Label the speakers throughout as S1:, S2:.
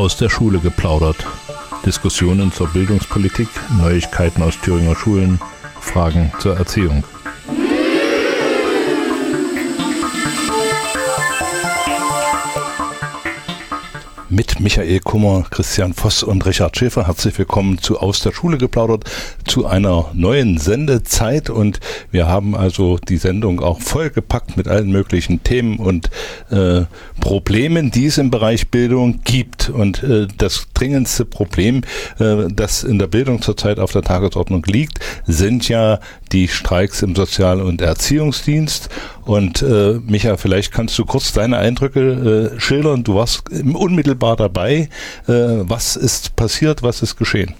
S1: Aus der Schule geplaudert. Diskussionen zur Bildungspolitik, Neuigkeiten aus Thüringer Schulen, Fragen zur Erziehung. mit Michael Kummer, Christian Voss und Richard Schäfer. Herzlich willkommen zu Aus der Schule geplaudert, zu einer neuen Sendezeit und wir haben also die Sendung auch vollgepackt mit allen möglichen Themen und äh, Problemen, die es im Bereich Bildung gibt. Und äh, das dringendste Problem, äh, das in der Bildung zurzeit auf der Tagesordnung liegt, sind ja die Streiks im Sozial- und Erziehungsdienst. Und äh, Micha, vielleicht kannst du kurz deine Eindrücke äh, schildern. Du warst unmittelbar dabei. Äh, was ist passiert? Was ist geschehen?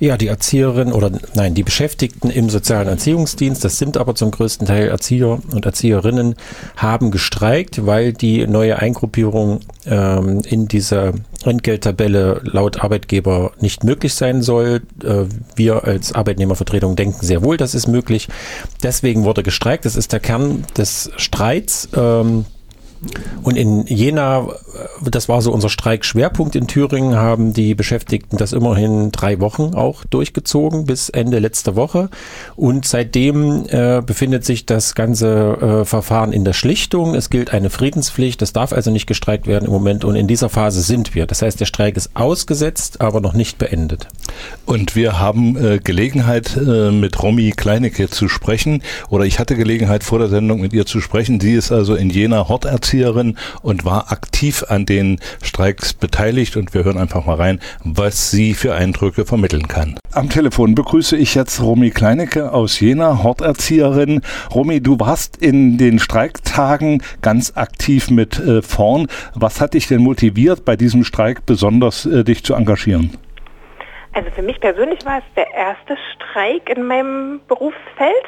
S2: Ja, die Erzieherinnen oder nein, die Beschäftigten im sozialen Erziehungsdienst, das sind aber zum größten Teil Erzieher und Erzieherinnen, haben gestreikt, weil die neue Eingruppierung ähm, in dieser Entgelttabelle laut Arbeitgeber nicht möglich sein soll. Äh, wir als Arbeitnehmervertretung denken sehr wohl, das ist möglich. Deswegen wurde gestreikt. Das ist der Kern des Streits. Ähm, und in Jena, das war so unser Streikschwerpunkt in Thüringen, haben die Beschäftigten das immerhin drei Wochen auch durchgezogen bis Ende letzter Woche. Und seitdem äh, befindet sich das ganze äh, Verfahren in der Schlichtung. Es gilt eine Friedenspflicht. Das darf also nicht gestreikt werden im Moment. Und in dieser Phase sind wir. Das heißt, der Streik ist ausgesetzt, aber noch nicht beendet.
S1: Und wir haben äh, Gelegenheit, äh, mit Romy Kleinecke zu sprechen. Oder ich hatte Gelegenheit, vor der Sendung mit ihr zu sprechen. Sie ist also in Jena Horterzieherin Erzieherin und war aktiv an den Streiks beteiligt und wir hören einfach mal rein, was sie für Eindrücke vermitteln kann. Am Telefon begrüße ich jetzt Romy Kleinecke aus Jena, Horterzieherin. Romy, du warst in den Streiktagen ganz aktiv mit äh, vorn. Was hat dich denn motiviert, bei diesem Streik besonders äh, dich zu engagieren?
S3: Also für mich persönlich war es der erste Streik in meinem Berufsfeld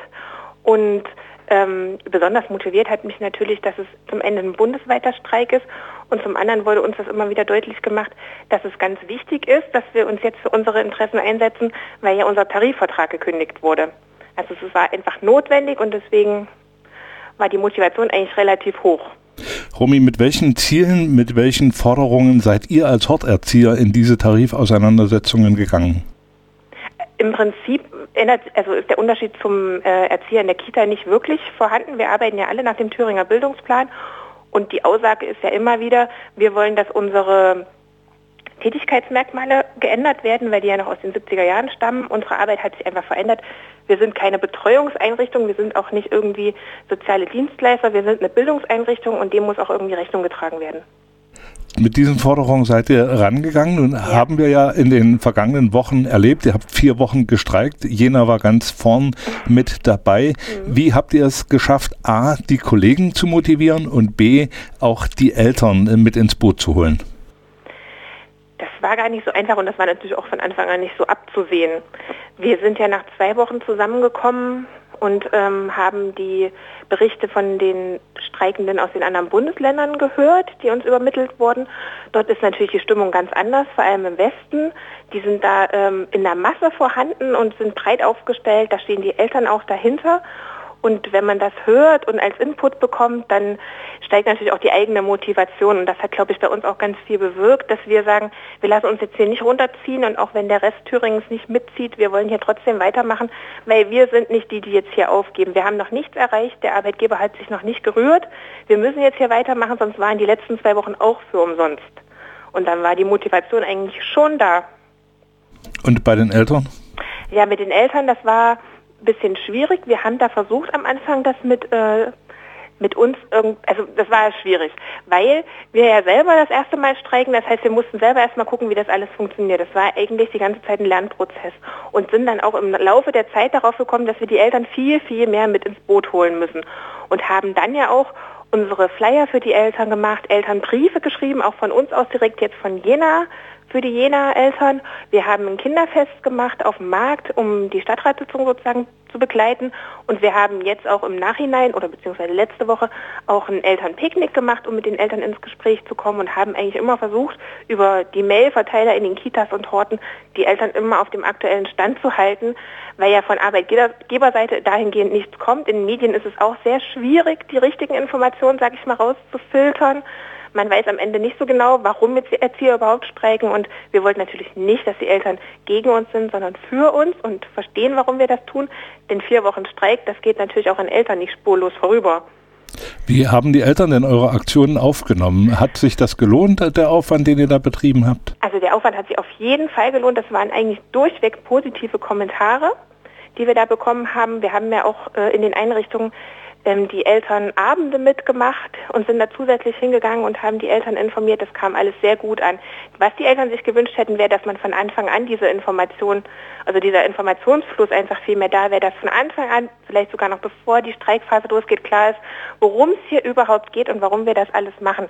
S3: und ähm, besonders motiviert hat mich natürlich, dass es zum Ende ein bundesweiter Streik ist und zum anderen wurde uns das immer wieder deutlich gemacht, dass es ganz wichtig ist, dass wir uns jetzt für unsere Interessen einsetzen, weil ja unser Tarifvertrag gekündigt wurde. Also es war einfach notwendig und deswegen war die Motivation eigentlich relativ hoch.
S1: Romy, mit welchen Zielen, mit welchen Forderungen seid ihr als Horterzieher in diese Tarifauseinandersetzungen gegangen?
S3: Im Prinzip ändert, also ist der Unterschied zum äh, Erzieher in der Kita nicht wirklich vorhanden. Wir arbeiten ja alle nach dem Thüringer Bildungsplan und die Aussage ist ja immer wieder, wir wollen, dass unsere Tätigkeitsmerkmale geändert werden, weil die ja noch aus den 70er Jahren stammen. Unsere Arbeit hat sich einfach verändert. Wir sind keine Betreuungseinrichtung, wir sind auch nicht irgendwie soziale Dienstleister, wir sind eine Bildungseinrichtung und dem muss auch irgendwie Rechnung getragen werden
S1: mit diesen Forderungen seid ihr rangegangen. Nun haben wir ja in den vergangenen Wochen erlebt, ihr habt vier Wochen gestreikt. Jena war ganz vorn mit dabei. Mhm. Wie habt ihr es geschafft, A, die Kollegen zu motivieren und B, auch die Eltern mit ins Boot zu holen?
S3: Das war gar nicht so einfach und das war natürlich auch von Anfang an nicht so abzusehen. Wir sind ja nach zwei Wochen zusammengekommen und ähm, haben die Berichte von den Streikenden aus den anderen Bundesländern gehört, die uns übermittelt wurden. Dort ist natürlich die Stimmung ganz anders, vor allem im Westen. Die sind da ähm, in der Masse vorhanden und sind breit aufgestellt. Da stehen die Eltern auch dahinter. Und wenn man das hört und als Input bekommt, dann steigt natürlich auch die eigene Motivation. Und das hat, glaube ich, bei uns auch ganz viel bewirkt, dass wir sagen, wir lassen uns jetzt hier nicht runterziehen und auch wenn der Rest Thüringens nicht mitzieht, wir wollen hier trotzdem weitermachen, weil wir sind nicht die, die jetzt hier aufgeben. Wir haben noch nichts erreicht, der Arbeitgeber hat sich noch nicht gerührt. Wir müssen jetzt hier weitermachen, sonst waren die letzten zwei Wochen auch für umsonst. Und dann war die Motivation eigentlich schon da.
S1: Und bei den Eltern?
S3: Ja, mit den Eltern, das war bisschen schwierig. Wir haben da versucht am Anfang das mit, äh, mit uns, irgend, also das war schwierig, weil wir ja selber das erste Mal streiken, das heißt, wir mussten selber erstmal gucken, wie das alles funktioniert. Das war eigentlich die ganze Zeit ein Lernprozess und sind dann auch im Laufe der Zeit darauf gekommen, dass wir die Eltern viel, viel mehr mit ins Boot holen müssen und haben dann ja auch unsere Flyer für die Eltern gemacht, Elternbriefe geschrieben, auch von uns aus direkt jetzt von Jena für die Jena-Eltern. Wir haben ein Kinderfest gemacht auf dem Markt, um die Stadtratssitzung sozusagen zu begleiten. Und wir haben jetzt auch im Nachhinein oder beziehungsweise letzte Woche auch ein Elternpicknick gemacht, um mit den Eltern ins Gespräch zu kommen und haben eigentlich immer versucht, über die Mailverteiler in den Kitas und Horten die Eltern immer auf dem aktuellen Stand zu halten, weil ja von Arbeitgeberseite dahingehend nichts kommt. In den Medien ist es auch sehr schwierig, die richtigen Informationen, sage ich mal, rauszufiltern Man weiß am Ende nicht so genau, warum Erzieher überhaupt streiken und wir wollten natürlich nicht, dass die Eltern gegen uns sind, sondern für uns und verstehen, warum wir das tun. Denn vier Wochen Streik, das geht natürlich auch an Eltern nicht spurlos vorüber.
S1: Wie haben die Eltern denn eure Aktionen aufgenommen? Hat sich das gelohnt, der Aufwand, den ihr da betrieben habt?
S3: Also der Aufwand hat sich auf jeden Fall gelohnt. Das waren eigentlich durchweg positive Kommentare, die wir da bekommen haben. Wir haben ja auch äh, in den Einrichtungen ähm, die Eltern Abende mitgemacht und sind da zusätzlich hingegangen und haben die Eltern informiert. Das kam alles sehr gut an. Was die Eltern sich gewünscht hätten, wäre, dass man von Anfang an diese Information, also dieser Informationsfluss einfach viel mehr da wäre, dass von Anfang an, vielleicht sogar noch bevor die Streikphase losgeht, klar ist, worum es hier überhaupt geht und warum wir das alles machen.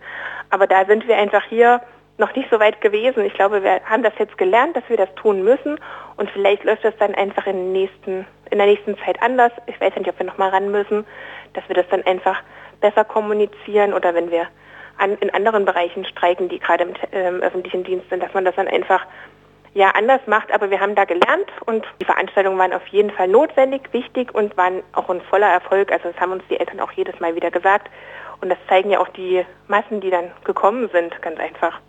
S3: Aber da sind wir einfach hier noch nicht so weit gewesen. Ich glaube, wir haben das jetzt gelernt, dass wir das tun müssen und vielleicht läuft das dann einfach in, nächsten, in der nächsten Zeit anders. Ich weiß nicht, ob wir nochmal ran müssen dass wir das dann einfach besser kommunizieren oder wenn wir an, in anderen Bereichen streiken, die gerade im äh, öffentlichen Dienst sind, dass man das dann einfach ja anders macht. Aber wir haben da gelernt und die Veranstaltungen waren auf jeden Fall notwendig, wichtig und waren auch ein voller Erfolg. Also das haben uns die Eltern auch jedes Mal wieder gesagt. Und das zeigen ja auch die Massen, die dann gekommen sind, ganz einfach.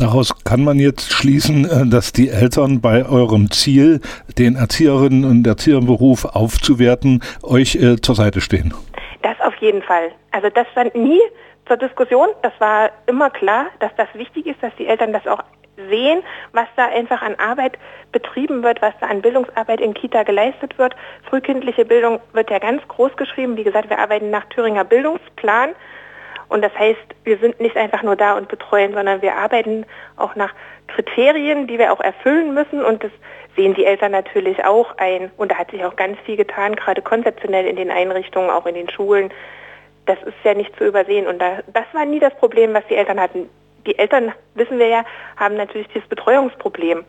S1: Daraus kann man jetzt schließen, äh, dass die Eltern bei eurem Ziel, den Erzieherinnen und Erzieherberuf aufzuwerten, euch äh, zur Seite stehen.
S3: Das auf jeden Fall. Also das stand nie zur Diskussion. Das war immer klar, dass das wichtig ist, dass die Eltern das auch sehen, was da einfach an Arbeit betrieben wird, was da an Bildungsarbeit in Kita geleistet wird. Frühkindliche Bildung wird ja ganz groß geschrieben. Wie gesagt, wir arbeiten nach Thüringer Bildungsplan. Und das heißt, wir sind nicht einfach nur da und betreuen, sondern wir arbeiten auch nach Kriterien, die wir auch erfüllen müssen. Und das sehen die Eltern natürlich auch ein. Und da hat sich auch ganz viel getan, gerade konzeptionell in den Einrichtungen, auch in den Schulen. Das ist ja nicht zu übersehen. Und da, das war nie das Problem, was die Eltern hatten. Die Eltern, wissen wir ja, haben natürlich dieses Betreuungsproblem.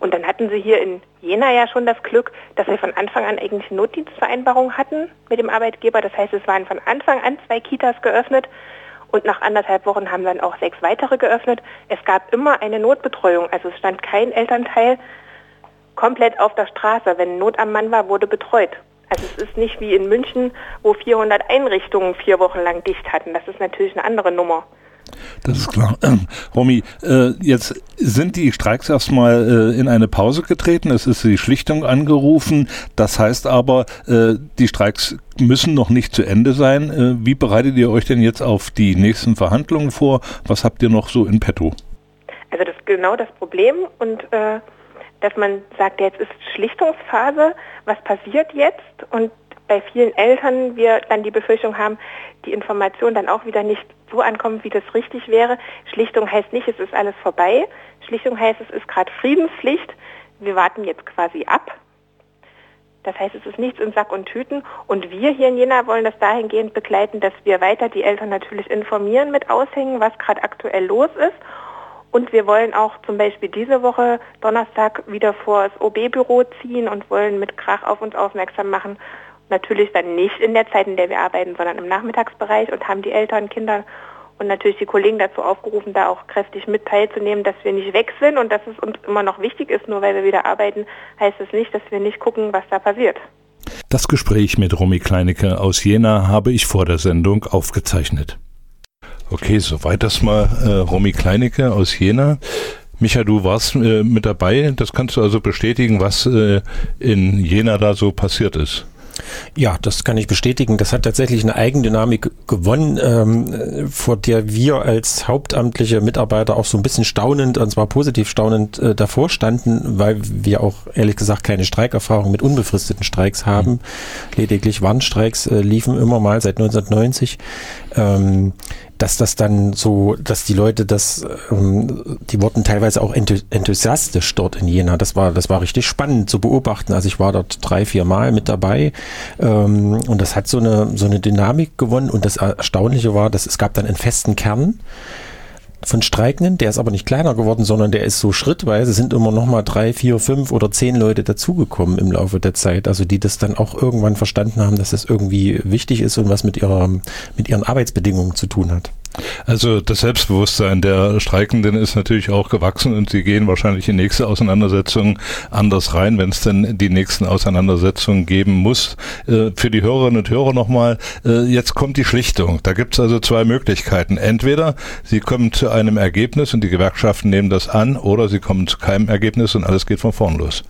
S3: Und dann hatten sie hier in Jena ja schon das Glück, dass wir von Anfang an eigentlich Notdienstvereinbarungen hatten mit dem Arbeitgeber. Das heißt, es waren von Anfang an zwei Kitas geöffnet und nach anderthalb Wochen haben dann auch sechs weitere geöffnet. Es gab immer eine Notbetreuung. Also es stand kein Elternteil komplett auf der Straße. Wenn Not am Mann war, wurde betreut. Also es ist nicht wie in München, wo 400 Einrichtungen vier Wochen lang dicht hatten. Das ist natürlich eine andere Nummer.
S1: Das ist klar. Ähm, Romy, äh, jetzt sind die Streiks erstmal äh, in eine Pause getreten. Es ist die Schlichtung angerufen. Das heißt aber, äh, die Streiks müssen noch nicht zu Ende sein. Äh, wie bereitet ihr euch denn jetzt auf die nächsten Verhandlungen vor? Was habt ihr noch so in petto?
S3: Also das ist genau das Problem und äh, dass man sagt, jetzt ist Schlichtungsphase, was passiert jetzt? Und bei vielen Eltern wir dann die Befürchtung haben, die Information dann auch wieder nicht so ankommt, wie das richtig wäre. Schlichtung heißt nicht, es ist alles vorbei. Schlichtung heißt, es ist gerade Friedenspflicht. Wir warten jetzt quasi ab. Das heißt, es ist nichts in Sack und Tüten. Und wir hier in Jena wollen das dahingehend begleiten, dass wir weiter die Eltern natürlich informieren mit Aushängen, was gerade aktuell los ist. Und wir wollen auch zum Beispiel diese Woche Donnerstag wieder vor das OB-Büro ziehen und wollen mit Krach auf uns aufmerksam machen, Natürlich dann nicht in der Zeit, in der wir arbeiten, sondern im Nachmittagsbereich und haben die Eltern, Kinder und natürlich die Kollegen dazu aufgerufen, da auch kräftig mit teilzunehmen, dass wir nicht weg sind und dass es uns immer noch wichtig ist. Nur weil wir wieder arbeiten, heißt es nicht, dass wir nicht gucken, was da passiert.
S1: Das Gespräch mit Romy Kleinecke aus Jena habe ich vor der Sendung aufgezeichnet. Okay, soweit das mal äh, Romy Kleinecke aus Jena. Micha, du warst äh, mit dabei. Das kannst du also bestätigen, was äh, in Jena da so passiert ist.
S2: Ja, das kann ich bestätigen. Das hat tatsächlich eine Eigendynamik gewonnen, ähm, vor der wir als hauptamtliche Mitarbeiter auch so ein bisschen staunend, und zwar positiv staunend, äh, davor standen, weil wir auch ehrlich gesagt keine Streikerfahrung mit unbefristeten Streiks haben. Mhm. Lediglich Warnstreiks äh, liefen immer mal seit 1990. Ähm, dass das dann so, dass die Leute das, ähm, die wurden teilweise auch enthusiastisch dort in Jena. Das war, das war richtig spannend zu beobachten. Also ich war dort drei, vier Mal mit dabei ähm, und das hat so eine, so eine Dynamik gewonnen. Und das Erstaunliche war, dass es gab dann einen festen Kern von Streikenden, der ist aber nicht kleiner geworden, sondern der ist so schrittweise, sind immer noch mal drei, vier, fünf oder zehn Leute dazugekommen im Laufe der Zeit, also die das dann auch irgendwann verstanden haben, dass das irgendwie wichtig ist und was mit ihrer, mit ihren Arbeitsbedingungen zu tun hat.
S1: Also das Selbstbewusstsein der Streikenden ist natürlich auch gewachsen und sie gehen wahrscheinlich in nächste Auseinandersetzungen anders rein, wenn es denn die nächsten Auseinandersetzungen geben muss. Äh, für die Hörerinnen und Hörer nochmal, äh, jetzt kommt die Schlichtung. Da gibt es also zwei Möglichkeiten. Entweder sie kommen zu einem Ergebnis und die Gewerkschaften nehmen das an oder sie kommen zu keinem Ergebnis und alles geht von vorn los.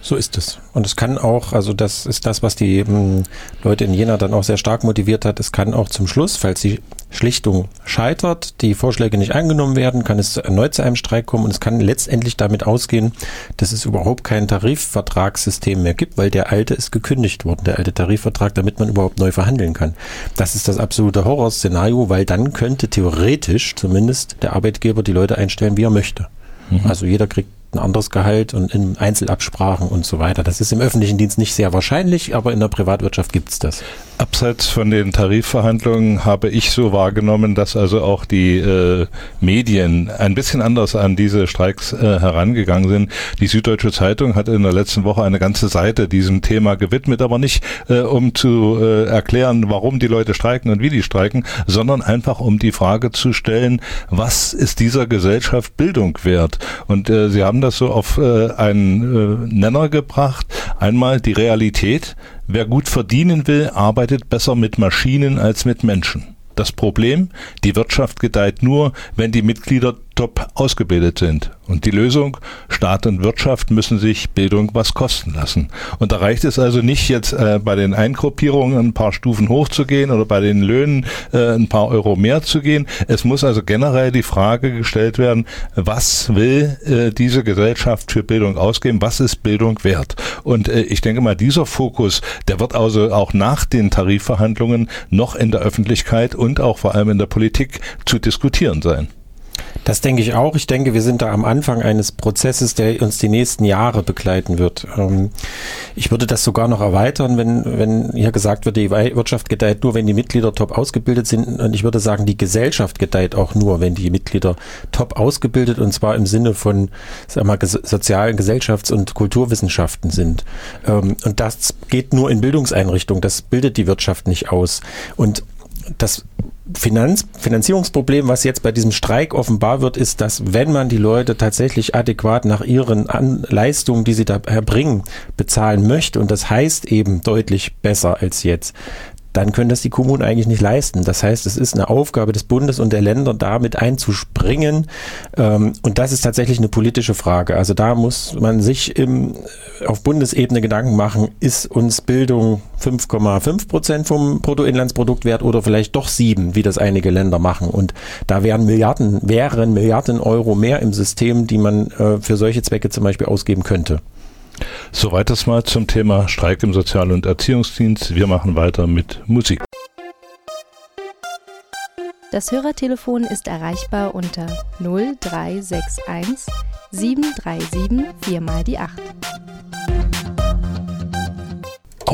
S2: So ist es. Und es kann auch, also das ist das, was die m, hm, Leute in Jena dann auch sehr stark motiviert hat. Es kann auch zum Schluss, falls die Schlichtung scheitert, die Vorschläge nicht angenommen werden, kann es erneut zu einem Streik kommen und es kann letztendlich damit ausgehen, dass es überhaupt kein Tarifvertragssystem mehr gibt, weil der alte ist gekündigt worden, der alte Tarifvertrag, damit man überhaupt neu verhandeln kann. Das ist das absolute Horrorszenario, weil dann könnte theoretisch zumindest der Arbeitgeber die Leute einstellen, wie er möchte. Mhm. Also jeder kriegt ein anderes Gehalt und in Einzelabsprachen und so weiter. Das ist im öffentlichen Dienst nicht sehr wahrscheinlich, aber in der Privatwirtschaft gibt es das.
S1: Abseits von den Tarifverhandlungen habe ich so wahrgenommen, dass also auch die äh, Medien ein bisschen anders an diese Streiks äh, herangegangen sind. Die Süddeutsche Zeitung hat in der letzten Woche eine ganze Seite diesem Thema gewidmet, aber nicht äh, um zu äh, erklären, warum die Leute streiken und wie die streiken, sondern einfach um die Frage zu stellen, was ist dieser Gesellschaft Bildung wert? Und äh, sie haben das so auf äh, einen Nenner gebracht. Einmal die Realität, Wer gut verdienen will, arbeitet besser mit Maschinen als mit Menschen. Das Problem, die Wirtschaft gedeiht nur, wenn die Mitglieder top ausgebildet sind. Und die Lösung, Staat und Wirtschaft müssen sich Bildung was kosten lassen. Und da reicht es also nicht jetzt äh, bei den Eingruppierungen ein paar Stufen hochzugehen oder bei den Löhnen äh, ein paar Euro mehr zu gehen. Es muss also generell die Frage gestellt werden, was will äh, diese Gesellschaft für Bildung ausgeben? Was ist Bildung wert? Und äh, ich denke mal, dieser Fokus, der wird also auch nach den Tarifverhandlungen noch in der Öffentlichkeit und auch vor allem in der Politik zu diskutieren sein.
S2: Das denke ich auch. Ich denke, wir sind da am Anfang eines Prozesses, der uns die nächsten Jahre begleiten wird. Ähm, ich würde das sogar noch erweitern, wenn, wenn hier gesagt wird, die Wirtschaft gedeiht nur, wenn die Mitglieder top ausgebildet sind. Und ich würde sagen, die Gesellschaft gedeiht auch nur, wenn die Mitglieder top ausgebildet und zwar im Sinne von, sag mal, sozialen Gesellschafts- und Kulturwissenschaften sind. Ähm, und das geht nur in Bildungseinrichtungen. Das bildet die Wirtschaft nicht aus. Und das Finanz Finanzierungsproblem, was jetzt bei diesem Streik offenbar wird, ist, dass wenn man die Leute tatsächlich adäquat nach ihren An Leistungen, die sie da erbringen, bezahlen möchte, und das heißt eben deutlich besser als jetzt, dann können das die Kommunen eigentlich nicht leisten. Das heißt, es ist eine Aufgabe des Bundes und der Länder, damit einzuspringen. Ähm, und das ist tatsächlich eine politische Frage. Also da muss man sich im, auf Bundesebene Gedanken machen, ist uns Bildung 5,5 Prozent vom Bruttoinlandsprodukt wert oder vielleicht doch sieben, wie das einige Länder machen. Und da wären Milliarden, wären Milliarden Euro mehr im System, die man äh, für solche Zwecke zum Beispiel ausgeben könnte.
S1: Soweit das mal zum Thema Streik im Sozial- und Erziehungsdienst. Wir machen weiter mit Musik.
S4: Das Hörertelefon ist erreichbar unter 0361 737 4 mal die 8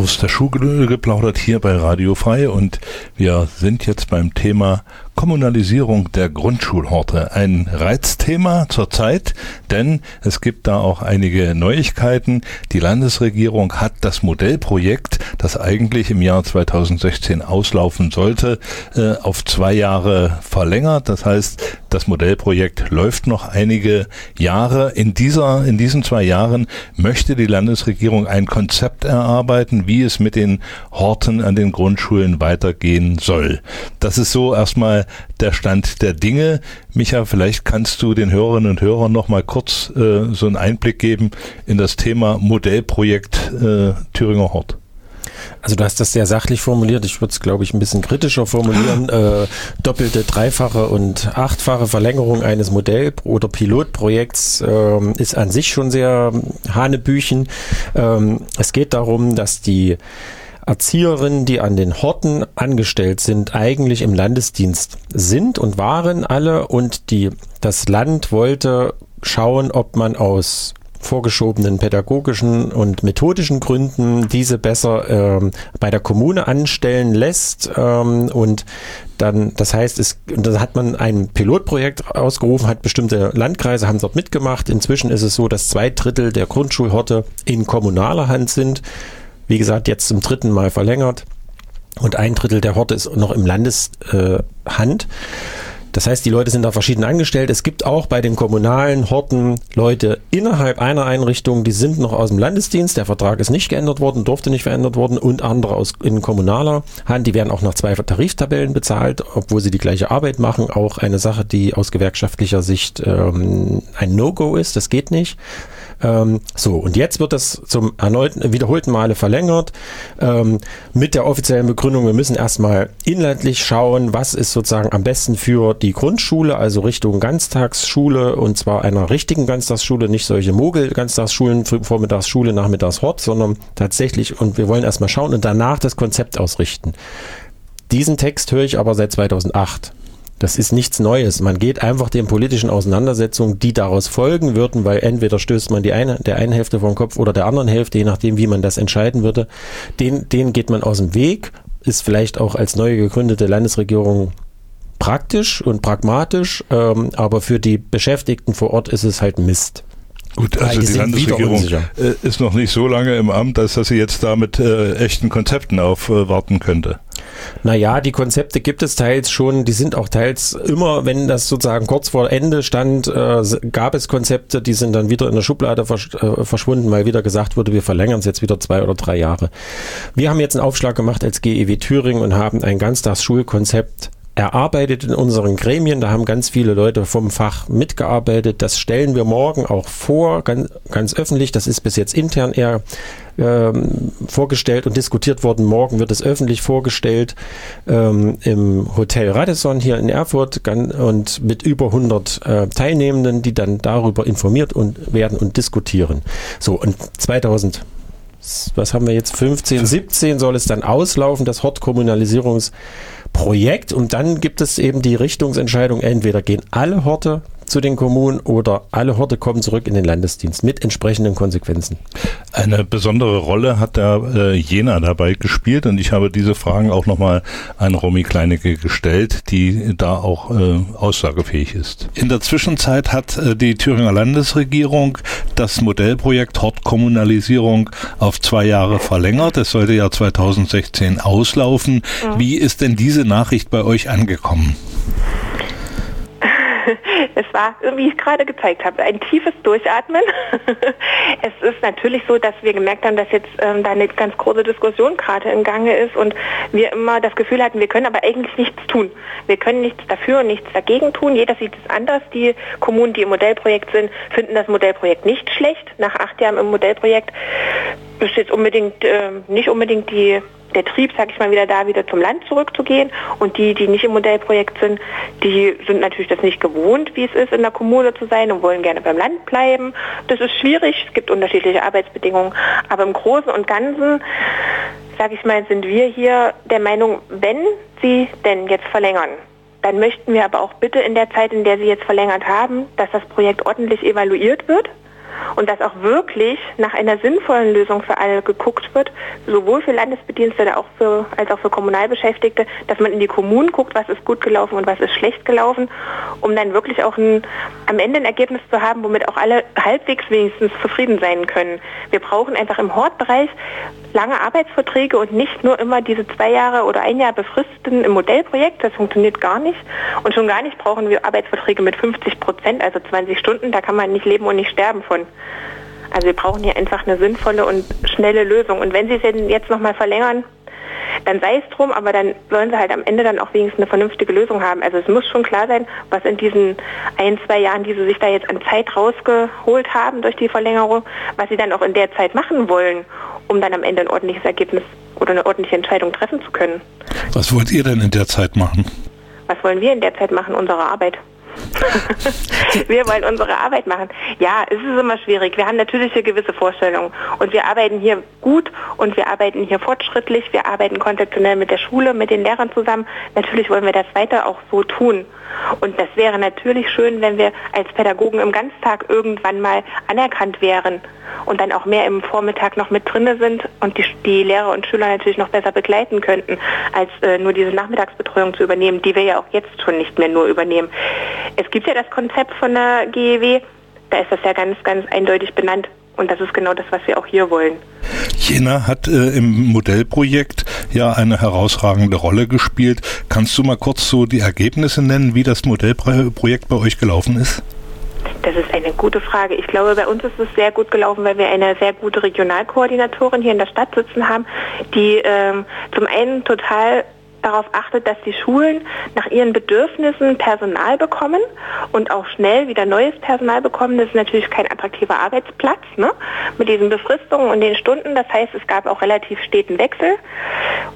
S1: aus der Schule geplaudert hier bei Radio Frei und wir sind jetzt beim Thema Kommunalisierung der Grundschulhorte. Ein Reizthema zurzeit, denn es gibt da auch einige Neuigkeiten. Die Landesregierung hat das Modellprojekt, das eigentlich im Jahr 2016 auslaufen sollte, äh, auf zwei Jahre verlängert. Das heißt, das Modellprojekt läuft noch einige Jahre. In dieser, in diesen zwei Jahren möchte die Landesregierung ein Konzept erarbeiten, wie es mit den Horten an den Grundschulen weitergehen soll. Das ist so erstmal der Stand der Dinge. Micha, vielleicht kannst du den Hörerinnen und Hörern noch mal kurz äh, so einen Einblick geben in das Thema Modellprojekt äh, Thüringer Hort.
S2: Also du hast das sehr sachlich formuliert. Ich würde es, glaube ich, ein bisschen kritischer formulieren. Äh, doppelte, dreifache und achtfache Verlängerung eines Modell- oder Pilotprojekts äh, ist an sich schon sehr hanebüchen. Ähm, es geht darum, dass die Erzieherinnen, die an den Horten angestellt sind, eigentlich im Landesdienst sind und waren alle. Und die, das Land wollte schauen, ob man aus vorgeschobenen pädagogischen und methodischen Gründen diese besser ähm, bei der Kommune anstellen lässt. Ähm, und dann, das heißt, es, da hat man ein Pilotprojekt ausgerufen, hat bestimmte Landkreise, haben dort mitgemacht. Inzwischen ist es so, dass zwei Drittel der Grundschulhorte in kommunaler Hand sind wie gesagt, jetzt zum dritten Mal verlängert. und ein Drittel der Horte ist noch im Landeshand. Das heißt, die Leute sind da verschieden angestellt. Es gibt auch bei den kommunalen Horten Leute innerhalb einer Einrichtung, die sind noch aus dem Landesdienst. Der Vertrag ist nicht geändert worden, durfte nicht verändert worden und andere aus in kommunaler Hand. Die werden auch nach zwei Tariftabellen bezahlt, obwohl sie die gleiche Arbeit machen. Auch eine Sache, die aus gewerkschaftlicher Sicht ähm, ein No-Go ist. Das geht nicht. Ähm, so, und jetzt wird das zum erneuten, wiederholten Male verlängert ähm, mit der offiziellen Begründung, wir müssen erstmal inhaltlich schauen, was ist sozusagen am besten für die Grundschule, also Richtung Ganztagsschule und zwar einer richtigen Ganztagsschule, nicht solche Mogel-Ganztagsschulen, Vormittagsschule, Nachmittagshort, sondern tatsächlich, und wir wollen erstmal schauen und danach das Konzept ausrichten. Diesen Text höre ich aber seit 2008. Das ist nichts Neues. Man geht einfach den politischen Auseinandersetzungen, die daraus folgen würden, weil entweder stößt man die eine, der einen Hälfte vom Kopf oder der anderen Hälfte, je nachdem, wie man das entscheiden würde, den, den geht man aus dem Weg, ist vielleicht auch als neu gegründete Landesregierung praktisch und pragmatisch, ähm, aber für die Beschäftigten vor Ort ist es halt Mist.
S1: Gut, also die, die Landesregierung äh, ist noch nicht so lange im Amt, als dass sie jetzt da mit äh, echten Konzepten aufwarten könnte.
S2: Naja, die Konzepte gibt es teils schon, die sind auch teils immer, wenn das sozusagen kurz vor Ende stand, äh, gab es Konzepte, die sind dann wieder in der Schublade versch äh, verschwunden, weil wieder gesagt wurde, wir verlängern es jetzt wieder zwei oder drei Jahre. Wir haben jetzt einen Aufschlag gemacht als GEW Thüringen und haben ein Ganztagsschulkonzept erarbeitet in unseren Gremien. Da haben ganz viele Leute vom Fach mitgearbeitet. Das stellen wir morgen auch vor, ganz, ganz öffentlich. Das ist bis jetzt intern eher ähm, vorgestellt und diskutiert worden. Morgen wird es öffentlich vorgestellt ähm, im Hotel Radisson hier in Erfurt und mit über 100 äh, Teilnehmenden, die dann darüber informiert und werden und diskutieren. So, und 2000 was haben wir jetzt, 15, 17 soll es dann auslaufen, das Hortkommunalisierungsprojekt. Und dann gibt es eben die Richtungsentscheidung, entweder gehen alle Horte zu den Kommunen oder alle Horte kommen zurück in den Landesdienst mit entsprechenden Konsequenzen.
S1: Eine besondere Rolle hat der äh, Jena dabei gespielt und ich habe diese Fragen auch nochmal an Romy Kleinecke gestellt, die da auch äh, aussagefähig ist. In der Zwischenzeit hat äh, die Thüringer Landesregierung das Modellprojekt Hortkommunalisierung auf zwei Jahre verlängert. Es sollte ja 2016 auslaufen. Ja. Wie ist denn diese Nachricht bei euch angekommen?
S3: Es war, wie ich gerade gezeigt habe, ein tiefes Durchatmen. es ist natürlich so, dass wir gemerkt haben, dass jetzt ähm, da eine ganz große Diskussion gerade im Gange ist und wir immer das Gefühl hatten, wir können aber eigentlich nichts tun. Wir können nichts dafür und nichts dagegen tun. Jeder sieht es anders. Die Kommunen, die im Modellprojekt sind, finden das Modellprojekt nicht schlecht. Nach acht Jahren im Modellprojekt ist jetzt unbedingt äh, nicht unbedingt die der Trieb, sag ich mal, wieder da wieder zum Land zurückzugehen. Und die, die nicht im Modellprojekt sind, die sind natürlich das nicht gewohnt, wie es ist, in der Kommune zu sein und wollen gerne beim Land bleiben. Das ist schwierig, es gibt unterschiedliche Arbeitsbedingungen. Aber im Großen und Ganzen, sag ich mal, sind wir hier der Meinung, wenn sie denn jetzt verlängern, dann möchten wir aber auch bitte in der Zeit, in der Sie jetzt verlängert haben, dass das Projekt ordentlich evaluiert wird und dass auch wirklich nach einer sinnvollen Lösung für alle geguckt wird, sowohl für Landesbedienstete auch für, als auch für Kommunalbeschäftigte, dass man in die Kommunen guckt, was ist gut gelaufen und was ist schlecht gelaufen, um dann wirklich auch ein, am Ende ein Ergebnis zu haben, womit auch alle halbwegs wenigstens zufrieden sein können. Wir brauchen einfach im Hortbereich lange Arbeitsverträge und nicht nur immer diese zwei Jahre oder ein Jahr befristeten im Modellprojekt. Das funktioniert gar nicht. Und schon gar nicht brauchen wir Arbeitsverträge mit 50 Prozent, also 20 Stunden. Da kann man nicht leben und nicht sterben von. Also wir brauchen hier einfach eine sinnvolle und schnelle Lösung. Und wenn Sie es jetzt nochmal verlängern, dann sei es drum, aber dann sollen sie halt am Ende dann auch wenigstens eine vernünftige Lösung haben. Also es muss schon klar sein, was in diesen ein, zwei Jahren, die sie sich da jetzt an Zeit rausgeholt haben durch die Verlängerung, was sie dann auch in der Zeit machen wollen, um dann am Ende ein ordentliches Ergebnis oder eine ordentliche Entscheidung treffen zu können.
S1: Was wollt ihr denn in der Zeit machen?
S3: Was wollen wir in der Zeit machen? Unsere Arbeit. wir wollen unsere Arbeit machen. Ja, es ist immer schwierig. Wir haben natürlich eine gewisse Vorstellungen und wir arbeiten hier gut und wir arbeiten hier fortschrittlich. Wir arbeiten konzeptionell mit der Schule, mit den Lehrern zusammen. Natürlich wollen wir das weiter auch so tun. Und das wäre natürlich schön, wenn wir als Pädagogen im Ganztag irgendwann mal anerkannt wären und dann auch mehr im Vormittag noch mit drinne sind und die, die Lehrer und Schüler natürlich noch besser begleiten könnten, als äh, nur diese Nachmittagsbetreuung zu übernehmen, die wir ja auch jetzt schon nicht mehr nur übernehmen. Es gibt ja das Konzept von der GEW, da ist das ja ganz, ganz eindeutig benannt. Und das ist genau das, was wir auch hier wollen.
S1: Jena hat äh, im Modellprojekt ja eine herausragende Rolle gespielt. Kannst du mal kurz so die Ergebnisse nennen, wie das Modellprojekt bei euch gelaufen ist?
S3: Das ist eine gute Frage. Ich glaube, bei uns ist es sehr gut gelaufen, weil wir eine sehr gute Regionalkoordinatorin hier in der Stadt sitzen haben, die ähm, zum einen total darauf achtet, dass die Schulen nach ihren Bedürfnissen Personal bekommen und auch schnell wieder neues Personal bekommen. Das ist natürlich kein attraktiver Arbeitsplatz ne? mit diesen Befristungen und den Stunden. Das heißt, es gab auch relativ steten Wechsel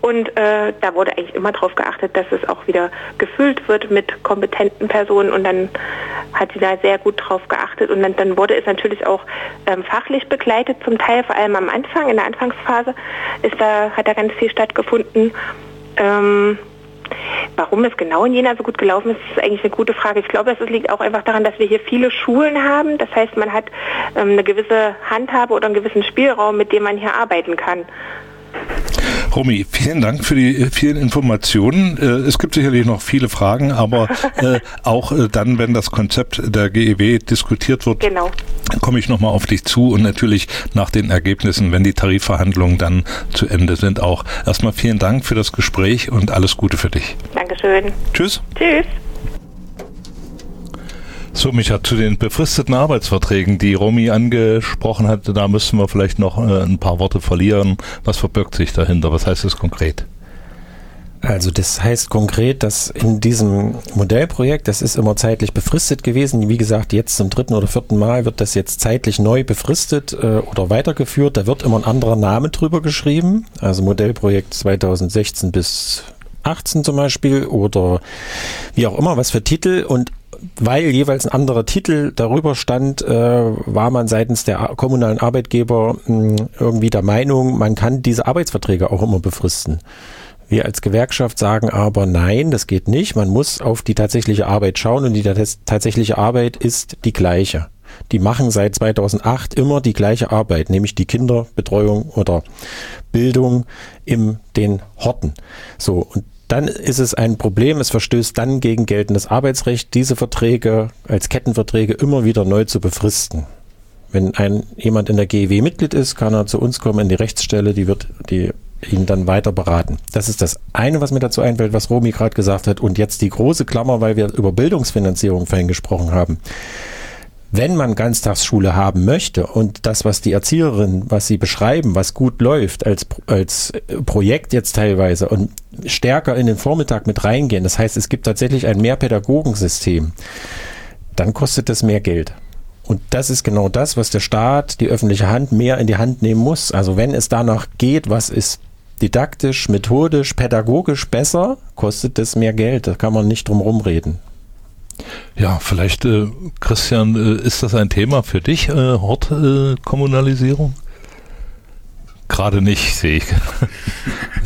S3: und äh, da wurde eigentlich immer darauf geachtet, dass es auch wieder gefüllt wird mit kompetenten Personen und dann hat sie da sehr gut drauf geachtet und dann, dann wurde es natürlich auch ähm, fachlich begleitet zum Teil, vor allem am Anfang, in der Anfangsphase ist da, hat da ganz viel stattgefunden ähm, Warum es genau in Jena so gut gelaufen ist, ist eigentlich eine gute Frage. Ich glaube, es liegt auch einfach daran, dass wir hier viele Schulen haben. Das heißt, man hat ähm, eine gewisse Handhabe oder einen gewissen Spielraum, mit dem man hier arbeiten kann.
S1: Romy, vielen Dank für die äh, vielen Informationen. Äh, es gibt sicherlich noch viele Fragen, aber äh, auch dann, wenn das Konzept der GEW diskutiert wird, genau. komme ich nochmal auf dich zu und natürlich nach den Ergebnissen, wenn die Tarifverhandlungen dann zu Ende sind, auch. Erstmal vielen Dank für das Gespräch und alles Gute für dich.
S3: Dankeschön.
S1: Tschüss.
S3: Tschüss.
S1: So, Micha, zu den befristeten Arbeitsverträgen, die Romy angesprochen hatte, da müssen wir vielleicht noch äh, ein paar Worte verlieren. Was verbirgt sich dahinter? Was heißt das konkret?
S2: Also das heißt konkret, dass in diesem Modellprojekt, das ist immer zeitlich befristet gewesen. Wie gesagt, jetzt zum dritten oder vierten Mal wird das jetzt zeitlich neu befristet äh, oder weitergeführt. Da wird immer ein anderer Name drüber geschrieben. Also Modellprojekt 2016 bis 18 zum Beispiel oder wie auch immer, was für Titel. Und weil jeweils ein anderer Titel darüber stand, äh, war man seitens der kommunalen Arbeitgeber mh, hm, irgendwie der Meinung, man kann diese Arbeitsverträge auch immer befristen. Wir als Gewerkschaft sagen aber nein, das geht nicht. Man muss auf die tatsächliche Arbeit schauen und die tatsächliche Arbeit ist die gleiche. Die machen seit 2008 immer die gleiche Arbeit, nämlich die Kinderbetreuung oder Bildung in den Horten. So, und dann ist es ein Problem, es verstößt dann gegen geltendes Arbeitsrecht, diese Verträge als Kettenverträge immer wieder neu zu befristen. Wenn ein, jemand in der GEW Mitglied ist, kann er zu uns kommen in die Rechtsstelle, die wird die ihn dann weiter beraten. Das ist das eine, was mir dazu einfällt, was Romy gerade gesagt hat. Und jetzt die große Klammer, weil wir über Bildungsfinanzierung vorhin gesprochen haben wenn man Ganztagsschule haben möchte und das, was die Erzieherinnen, was sie beschreiben, was gut läuft als, als Projekt jetzt teilweise und stärker in den Vormittag mit reingehen, das heißt, es gibt tatsächlich ein Mehrpädagogensystem, dann kostet das mehr Geld. Und das ist genau das, was der Staat, die öffentliche Hand mehr in die Hand nehmen muss. Also wenn es danach geht, was ist didaktisch, methodisch, pädagogisch besser, kostet das mehr Geld. Da kann man nicht drum rumreden.
S1: Ja, vielleicht, äh, Christian, äh, ist das ein Thema für dich, äh, Hortkommunalisierung? Gerade nicht, sehe ich.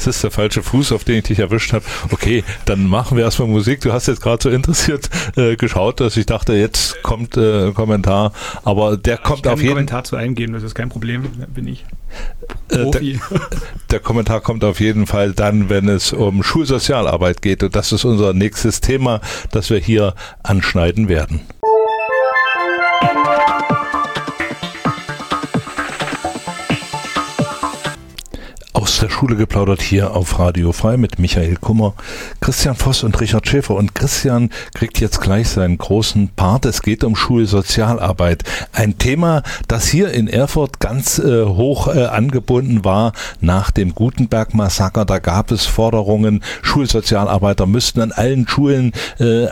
S1: Das ist der falsche Fuß, auf den ich dich erwischt habe. Okay, dann machen wir erstmal Musik. Du hast jetzt gerade so interessiert äh, geschaut, dass ich dachte, jetzt kommt äh, ein Kommentar. Aber der ja, kommt auf jeden Fall.
S5: Kommentar zu eingeben, das ist kein Problem, bin ich.
S1: Äh, der, der, Kommentar kommt auf jeden Fall dann, wenn es um Schulsozialarbeit geht. Und das ist unser nächstes Thema, das wir hier anschneiden werden. Schule geplaudert hier auf Radio Frei mit Michael Kummer, Christian Voss und Richard Schäfer. Und Christian kriegt jetzt gleich seinen großen Part. Es geht um Schulsozialarbeit. Ein Thema, das hier in Erfurt ganz äh, hoch äh, angebunden war nach dem Gutenberg-Massaker. Da gab es Forderungen, Schulsozialarbeiter müssten an allen Schulen äh,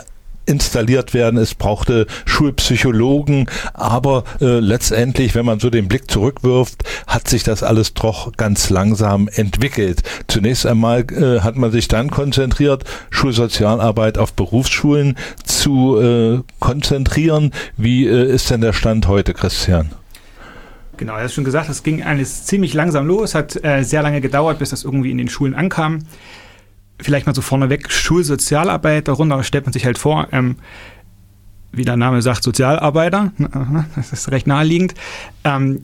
S1: installiert werden. Es brauchte Schulpsychologen, aber äh, letztendlich, wenn man so den Blick zurückwirft, hat sich das alles doch ganz langsam entwickelt. Zunächst einmal äh, hat man sich dann konzentriert, Schulsozialarbeit auf Berufsschulen zu äh, konzentrieren. Wie äh, ist denn der Stand heute, Christian?
S5: Genau, er hat schon gesagt, es ging alles ziemlich langsam los, hat äh, sehr lange gedauert, bis das irgendwie in den Schulen ankam vielleicht mal so vorneweg, Schulsozialarbeit, darunter stellt man sich halt vor, ähm, wie der Name sagt, Sozialarbeiter, das ist recht naheliegend, ähm,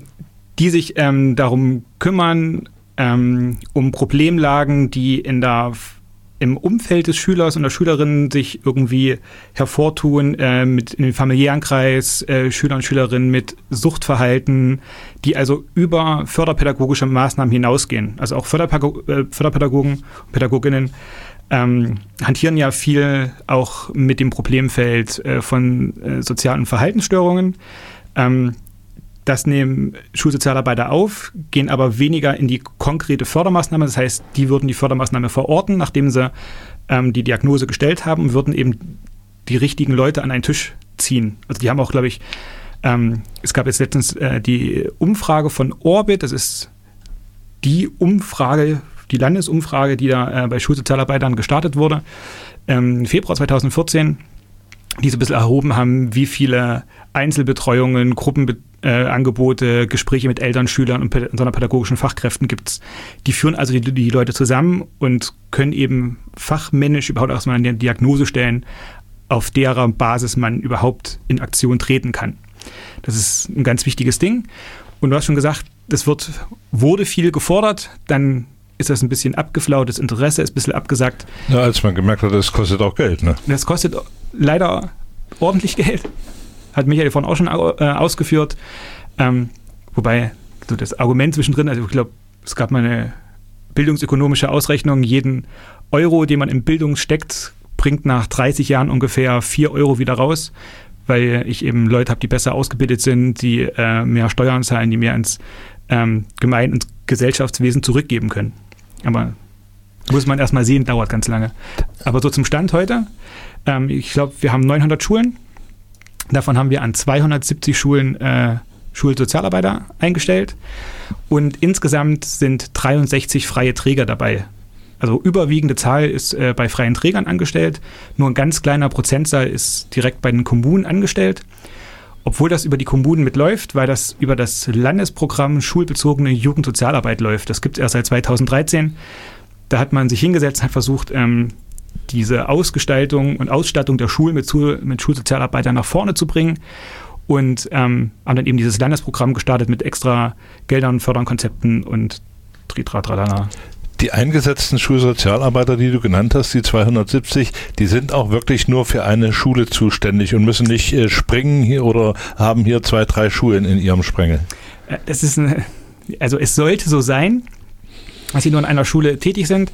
S5: die sich ähm, darum kümmern, ähm, um Problemlagen, die in der im Umfeld des Schülers und der Schülerin sich irgendwie hervortun, äh, mit in den familiären Kreis, äh, Schüler und Schülerinnen mit Suchtverhalten, die also über förderpädagogische Maßnahmen hinausgehen. Also auch Förderpädago äh, Förderpädagogen und Pädagoginnen ähm, hantieren ja viel auch mit dem Problemfeld äh, von äh, sozialen Verhaltensstörungen. Ähm, das nehmen Schulsozialarbeiter auf, gehen aber weniger in die konkrete Fördermaßnahme. Das heißt, die würden die Fördermaßnahme verorten, nachdem sie ähm, die Diagnose gestellt haben und würden eben die richtigen Leute an einen Tisch ziehen. Also die haben auch, glaube ich, ähm, es gab jetzt letztens äh, die Umfrage von Orbit, das ist die Umfrage, die Landesumfrage, die da äh, bei Schulsozialarbeitern gestartet wurde, ähm, im Februar 2014 die so ein bisschen erhoben haben, wie viele Einzelbetreuungen, Gruppenangebote, äh, Gespräche mit Eltern, Schülern und sonderpädagogischen Fachkräften gibt es. Die führen also die, die, Leute zusammen und können eben fachmännisch überhaupt erstmal eine Diagnose stellen, auf derer Basis man überhaupt in Aktion treten kann. Das ist ein ganz wichtiges Ding. Und du hast schon gesagt, das wird, wurde viel gefordert, dann ist das ein bisschen abgeflaut, das Interesse ist ein bisschen abgesagt.
S1: Ja, als man gemerkt hat, das kostet auch Geld, ne?
S5: Das kostet leider ordentlich Geld. Hat Michael vorhin auch schon äh, ausgeführt. Ähm, wobei, so das Argument zwischendrin, also ich glaube, es gab mal eine bildungsökonomische Ausrechnung, jeden Euro, den man in Bildung steckt, bringt nach 30 Jahren ungefähr 4 Euro wieder raus, weil ich eben Leute habe, die besser ausgebildet sind, die äh, mehr Steuern zahlen, die mehr ins ähm, Gemein- und Gesellschaftswesen zurückgeben können. Aber muss man erstmal sehen, dauert ganz lange. Aber so zum Stand heute, ähm, ich glaube, wir haben 900 Schulen. Davon haben wir an 270 Schulen äh, Schulsozialarbeiter eingestellt. Und insgesamt sind 63 freie Träger dabei. Also überwiegende Zahl ist äh, bei freien Trägern angestellt. Nur ein ganz kleiner Prozentzahl ist direkt bei den Kommunen angestellt. Obwohl das über die Kommunen mitläuft, weil das über das Landesprogramm schulbezogene Jugendsozialarbeit läuft. Das gibt es erst seit 2013. Da hat man sich hingesetzt, hat versucht, ähm, diese Ausgestaltung und Ausstattung der Schulen mit, mit Schulsozialarbeitern nach vorne zu bringen und ähm, haben dann eben dieses Landesprogramm gestartet mit extra Geldern, Förderkonzepten und Tritratralala.
S1: Die eingesetzten Schulsozialarbeiter, die du genannt hast, die 270, die sind auch wirklich nur für eine Schule zuständig und müssen nicht äh, springen hier oder haben hier zwei, drei Schulen in ihrem Sprengel.
S5: Äh, das ist eine, also es sollte so sein, dass sie nur in einer Schule tätig sind.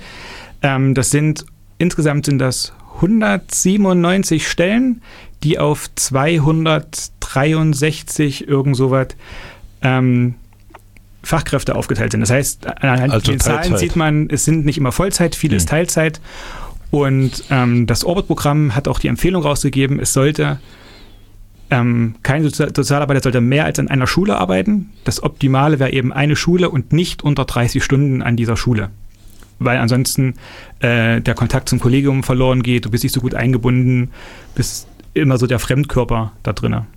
S5: Ähm, das sind Insgesamt sind das 197 Stellen, die auf 263 irgend sowas ähm, Fachkräfte aufgeteilt sind. Das heißt, anhand also den Teilzeit. Zahlen sieht man, es sind nicht immer Vollzeit, viel ist hm. Teilzeit. Und ähm, das Orbit-Programm hat auch die Empfehlung rausgegeben, es sollte ähm, kein Sozialarbeiter sollte mehr als an einer Schule arbeiten. Das Optimale wäre eben eine Schule und nicht unter 30 Stunden an dieser Schule weil ansonsten äh, der Kontakt zum Kollegium verloren geht, du bist nicht so gut eingebunden, bist immer so der Fremdkörper da drinnen.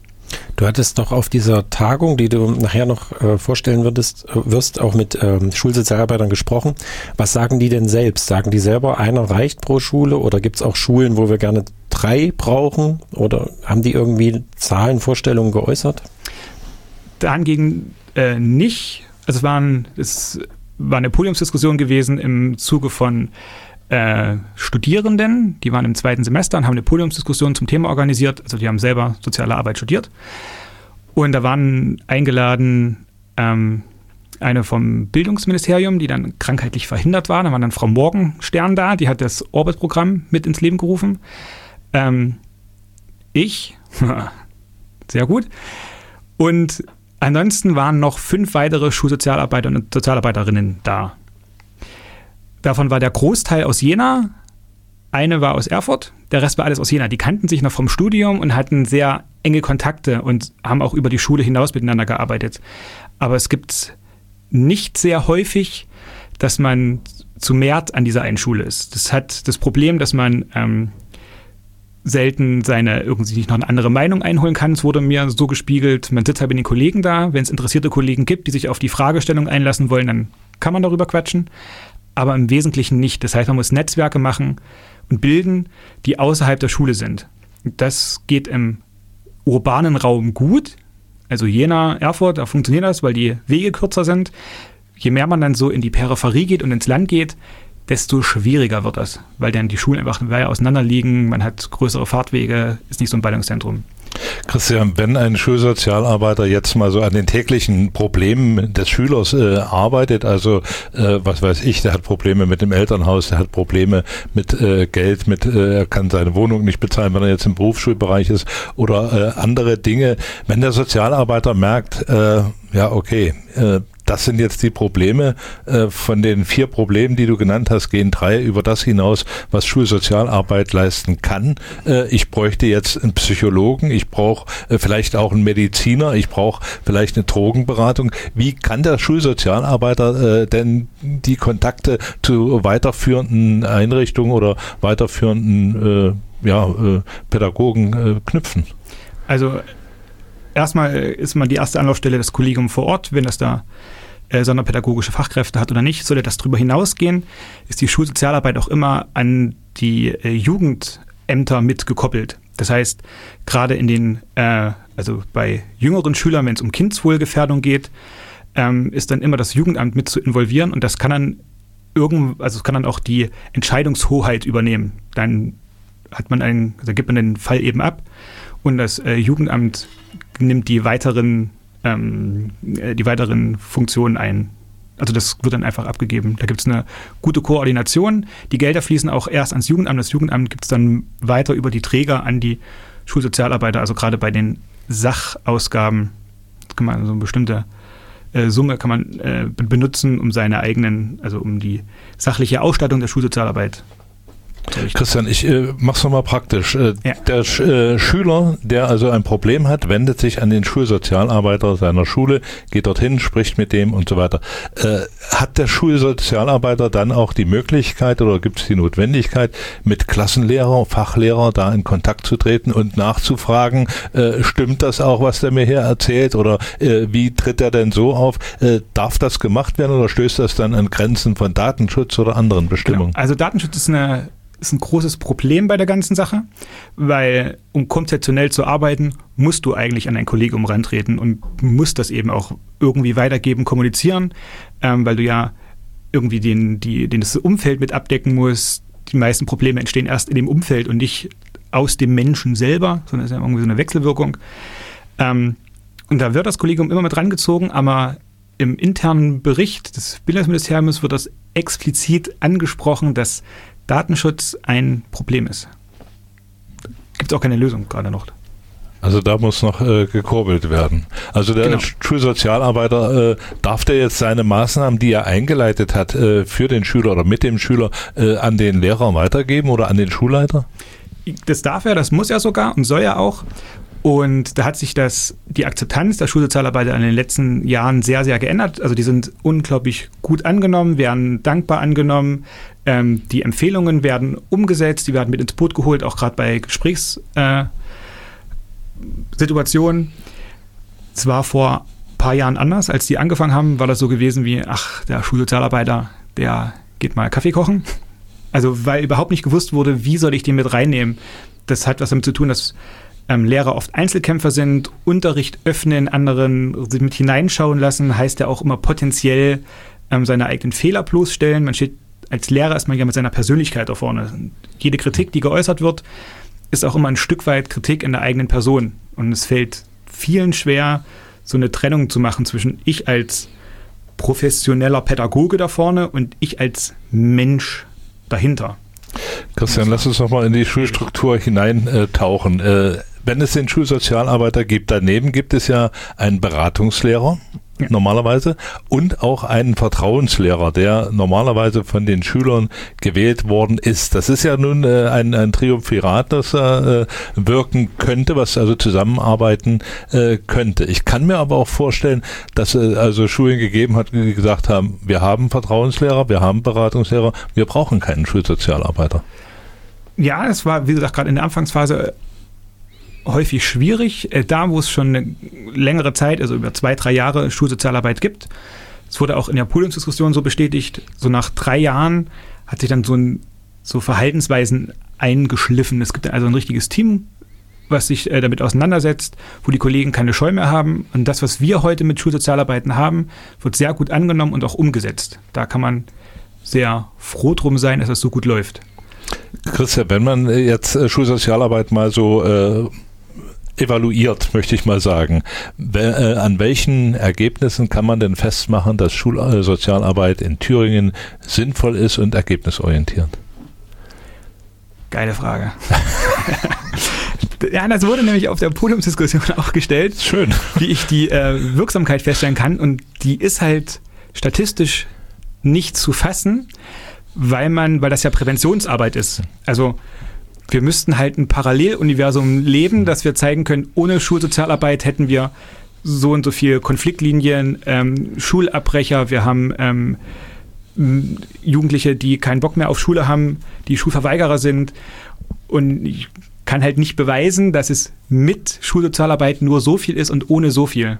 S2: Du hattest doch auf dieser Tagung, die du nachher noch äh, vorstellen würdest, äh, wirst, auch mit ähm, Schulsozialarbeitern gesprochen. Was sagen die denn selbst? Sagen die selber, einer reicht pro Schule oder gibt es auch Schulen, wo wir gerne drei brauchen? Oder haben die irgendwie Zahlen, Vorstellungen geäußert?
S5: Dahingegen äh, nicht. Also es waren, es war eine Podiumsdiskussion gewesen im Zuge von äh, Studierenden, die waren im zweiten Semester und haben eine Podiumsdiskussion zum Thema organisiert. Also die haben selber soziale Arbeit studiert. Und da waren eingeladen ähm, eine vom Bildungsministerium, die dann krankheitlich verhindert war. Da war dann Frau Morgenstern da, die hat das Orbit-Programm mit ins Leben gerufen. Ähm, ich, sehr gut. Und Ansonsten waren noch fünf weitere Schulsozialarbeiter und Sozialarbeiterinnen da. Davon war der Großteil aus Jena, eine war aus Erfurt, der Rest war alles aus Jena. Die kannten sich noch vom Studium und hatten sehr enge Kontakte und haben auch über die Schule hinaus miteinander gearbeitet. Aber es gibt nicht sehr häufig, dass man zu mehr an dieser einen Schule ist. Das hat das Problem, dass man ähm, selten seine irgendwie nicht noch eine andere Meinung einholen kann. Es wurde mir so gespiegelt, man sitzt halt mit den Kollegen da, wenn es interessierte Kollegen gibt, die sich auf die Fragestellung einlassen wollen, dann kann man darüber quatschen, aber im Wesentlichen nicht. Das heißt, man muss Netzwerke machen und bilden, die außerhalb der Schule sind. Das geht im urbanen Raum gut, also Jena, Erfurt, da funktioniert das, weil die Wege kürzer sind. Je mehr man dann so in die Peripherie geht und ins Land geht, desto schwieriger wird das, weil dann die Schulen einfach weiter auseinander liegen, man hat größere Fahrtwege, ist nicht so ein Ballungszentrum.
S1: Christian, wenn ein Schulsozialarbeiter jetzt mal so an den täglichen Problemen des Schülers äh, arbeitet, also äh, was weiß ich, der hat Probleme mit dem Elternhaus, der hat Probleme mit äh, Geld, mit äh, er kann seine Wohnung nicht bezahlen, wenn er jetzt im Berufsschulbereich ist oder äh, andere Dinge. Wenn der Sozialarbeiter merkt, äh, ja okay, das sind jetzt die Probleme. Äh, von den vier Problemen, die du genannt hast, gehen drei über das hinaus, was Schulsozialarbeit leisten kann. Äh, ich bräuchte jetzt einen Psychologen, ich brauche äh, vielleicht auch einen Mediziner, ich brauche vielleicht eine Drogenberatung. Wie kann der Schulsozialarbeiter denn die Kontakte zu weiterführenden Einrichtungen oder weiterführenden ja, Pädagogen knüpfen?
S5: Also erstmal ist man die erste Anlaufstelle das Kollegium vor Ort, wenn das da äh, sonderpädagogische Fachkräfte hat oder nicht. Sollte das darüber hinausgehen, ist die Schulsozialarbeit auch immer an die äh, Jugendämter mitgekoppelt. Das heißt, gerade in den, äh, also bei jüngeren Schülern, wenn es um Kindswohlgefährdung geht, ähm, ist dann immer das Jugendamt mit zu involvieren und das kann dann irgend, also kann dann auch die Entscheidungshoheit übernehmen. Dann hat man einen, also gibt man den Fall eben ab und das äh, Jugendamt nimmt die weiteren, ähm, äh, die weiteren Funktionen ein. Also das wird dann einfach abgegeben. Da gibt es eine gute Koordination. Die Gelder fließen auch erst ans Jugendamt. Das Jugendamt gibt es dann weiter über die Träger an die Schulsozialarbeiter. Also gerade bei den Sachausgaben kann man so eine bestimmte äh, Summe kann man äh, benutzen, um seine eigenen, also um die sachliche Ausstattung der Schulsozialarbeit
S1: Christian, ich äh, mach's nochmal praktisch. Äh, ja. Der äh, Schüler, der also ein Problem hat, wendet sich an den Schulsozialarbeiter seiner Schule, geht dorthin, spricht mit dem und so weiter. Äh, hat der Schulsozialarbeiter dann auch die Möglichkeit oder gibt es die Notwendigkeit, mit Klassenlehrer, Fachlehrer da in Kontakt zu treten und nachzufragen, äh, stimmt das auch, was der mir hier erzählt oder äh, wie tritt er denn so auf? darf das gemacht werden oder stößt das dann an Grenzen von Datenschutz oder anderen Bestimmungen?
S5: Genau. Also Datenschutz ist eine ist ein großes Problem bei der ganzen Sache, weil um konzeptionell zu arbeiten, musst du eigentlich an ein Kollegium rantreten und musst das eben auch irgendwie weitergeben, kommunizieren, ähm, weil du ja irgendwie den, die, den das Umfeld mit abdecken musst. Die meisten Probleme entstehen erst in dem Umfeld und nicht aus dem Menschen selber, sondern es ist ja irgendwie so eine Wechselwirkung. Ähm, und da wird das Kollegium immer mit rangezogen, aber im internen Bericht des Bildungsministeriums wird das explizit angesprochen, dass Datenschutz ein Problem ist. Gibt es auch keine Lösung gerade noch.
S1: Also da muss noch äh, gekurbelt werden. Also der genau. Schulsozialarbeiter, äh, darf der jetzt seine Maßnahmen, die er eingeleitet hat, äh, für den Schüler oder mit dem Schüler äh, an den Lehrer weitergeben oder an den Schulleiter?
S5: Das darf er, das muss er sogar und soll er auch. Und da hat sich das, die Akzeptanz der Schulsozialarbeiter in den letzten Jahren sehr, sehr geändert. Also die sind unglaublich gut angenommen, werden dankbar angenommen. Ähm, die Empfehlungen werden umgesetzt, die werden mit ins Boot geholt, auch gerade bei Gesprächssituationen. Äh, es war vor ein paar Jahren anders, als die angefangen haben, war das so gewesen wie, ach, der Schulsozialarbeiter, der geht mal Kaffee kochen. Also weil überhaupt nicht gewusst wurde, wie soll ich den mit reinnehmen. Das hat was damit zu tun, dass ähm, Lehrer oft Einzelkämpfer sind, Unterricht öffnen, anderen mit hineinschauen lassen, heißt ja auch immer potenziell ähm, seine eigenen Fehler bloßstellen. Man steht als Lehrer ist man ja mit seiner Persönlichkeit da vorne. Jede Kritik, die geäußert wird, ist auch immer ein Stück weit Kritik in der eigenen Person. Und es fällt vielen schwer, so eine Trennung zu machen zwischen ich als professioneller Pädagoge da vorne und ich als Mensch dahinter.
S1: Christian, lass uns nochmal in die Schulstruktur hineintauchen. Äh, wenn es den Schulsozialarbeiter gibt, daneben gibt es ja einen Beratungslehrer, ja. normalerweise, und auch einen Vertrauenslehrer, der normalerweise von den Schülern gewählt worden ist. Das ist ja nun äh, ein, ein Triumphirat, das äh, wirken könnte, was also zusammenarbeiten äh, könnte. Ich kann mir aber auch vorstellen, dass es also Schulen gegeben hat, die gesagt haben, wir haben Vertrauenslehrer, wir haben Beratungslehrer, wir brauchen keinen Schulsozialarbeiter.
S5: Ja, es war, wie gesagt, gerade in der Anfangsphase häufig schwierig. Äh, da, wo es schon eine längere Zeit, also über zwei, drei Jahre Schulsozialarbeit gibt, es wurde auch in der Podiumsdiskussion so bestätigt, so nach drei Jahren hat sich dann so, ein, so Verhaltensweisen eingeschliffen. Es gibt also ein richtiges Team, was sich äh, damit auseinandersetzt, wo die Kollegen keine Scheu mehr haben. Und das, was wir heute mit Schulsozialarbeiten haben, wird sehr gut angenommen und auch umgesetzt. Da kann man sehr froh drum sein, dass das so gut läuft.
S1: Christian, wenn man jetzt äh, Schulsozialarbeit mal so äh, evaluiert, möchte ich mal sagen, äh, an welchen Ergebnissen kann man denn festmachen, dass Schulsozialarbeit in Thüringen sinnvoll ist und ergebnisorientiert?
S5: Geile Frage. ja, das wurde nämlich auf der Podiumsdiskussion auch gestellt.
S1: Schön.
S5: Wie ich die äh, Wirksamkeit feststellen kann. Und die ist halt statistisch nicht zu fassen, weil man, weil das ja Präventionsarbeit ist. Also wir müssten halt ein Paralleluniversum leben, dass wir zeigen können, ohne Schulsozialarbeit hätten wir so und so viele Konfliktlinien, ähm, Schulabbrecher, wir haben ähm, Jugendliche, die keinen Bock mehr auf Schule haben, die Schulverweigerer sind. Und ich kann halt nicht beweisen, dass es mit Schulsozialarbeit nur so viel ist und ohne so viel.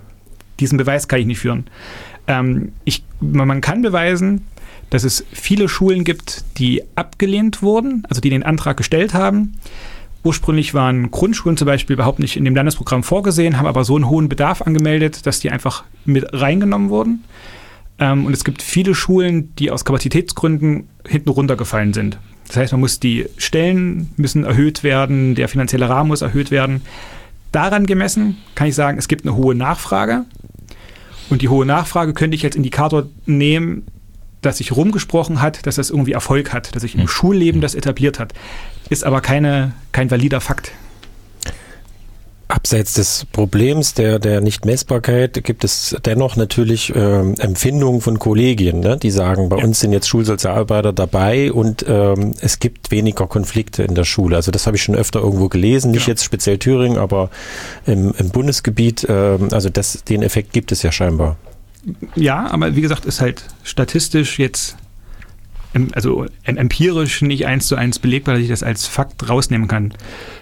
S5: Diesen Beweis kann ich nicht führen. Ähm, ich, man kann beweisen, dass es viele Schulen gibt, die abgelehnt wurden, also die den Antrag gestellt haben. Ursprünglich waren Grundschulen zum Beispiel überhaupt nicht in dem Landesprogramm vorgesehen, haben aber so einen hohen Bedarf angemeldet, dass die einfach mit reingenommen wurden. Ähm, und es gibt viele Schulen, die aus Kapazitätsgründen hinten runtergefallen sind. Das heißt, man muss die Stellen müssen erhöht werden, der finanzielle Rahmen muss erhöht werden. Daran gemessen kann ich sagen, es gibt eine hohe Nachfrage. Und die hohe Nachfrage könnte ich als Indikator nehmen, dass sich rumgesprochen hat, dass das irgendwie Erfolg hat, dass sich im hm. Schulleben das etabliert hat, ist aber keine, kein valider Fakt.
S2: Abseits des Problems der, der Nichtmessbarkeit gibt es dennoch natürlich ähm, Empfindungen von Kollegien, ne? die sagen, bei ja. uns sind jetzt Schulsozialarbeiter dabei und ähm, es gibt weniger Konflikte in der Schule. Also das habe ich schon öfter irgendwo gelesen, nicht ja. jetzt speziell Thüringen, aber im, im Bundesgebiet. Ähm, also das, den Effekt gibt es ja scheinbar.
S5: Ja, aber wie gesagt, ist halt statistisch jetzt, also empirisch nicht eins zu eins belegbar, dass ich das als Fakt rausnehmen kann.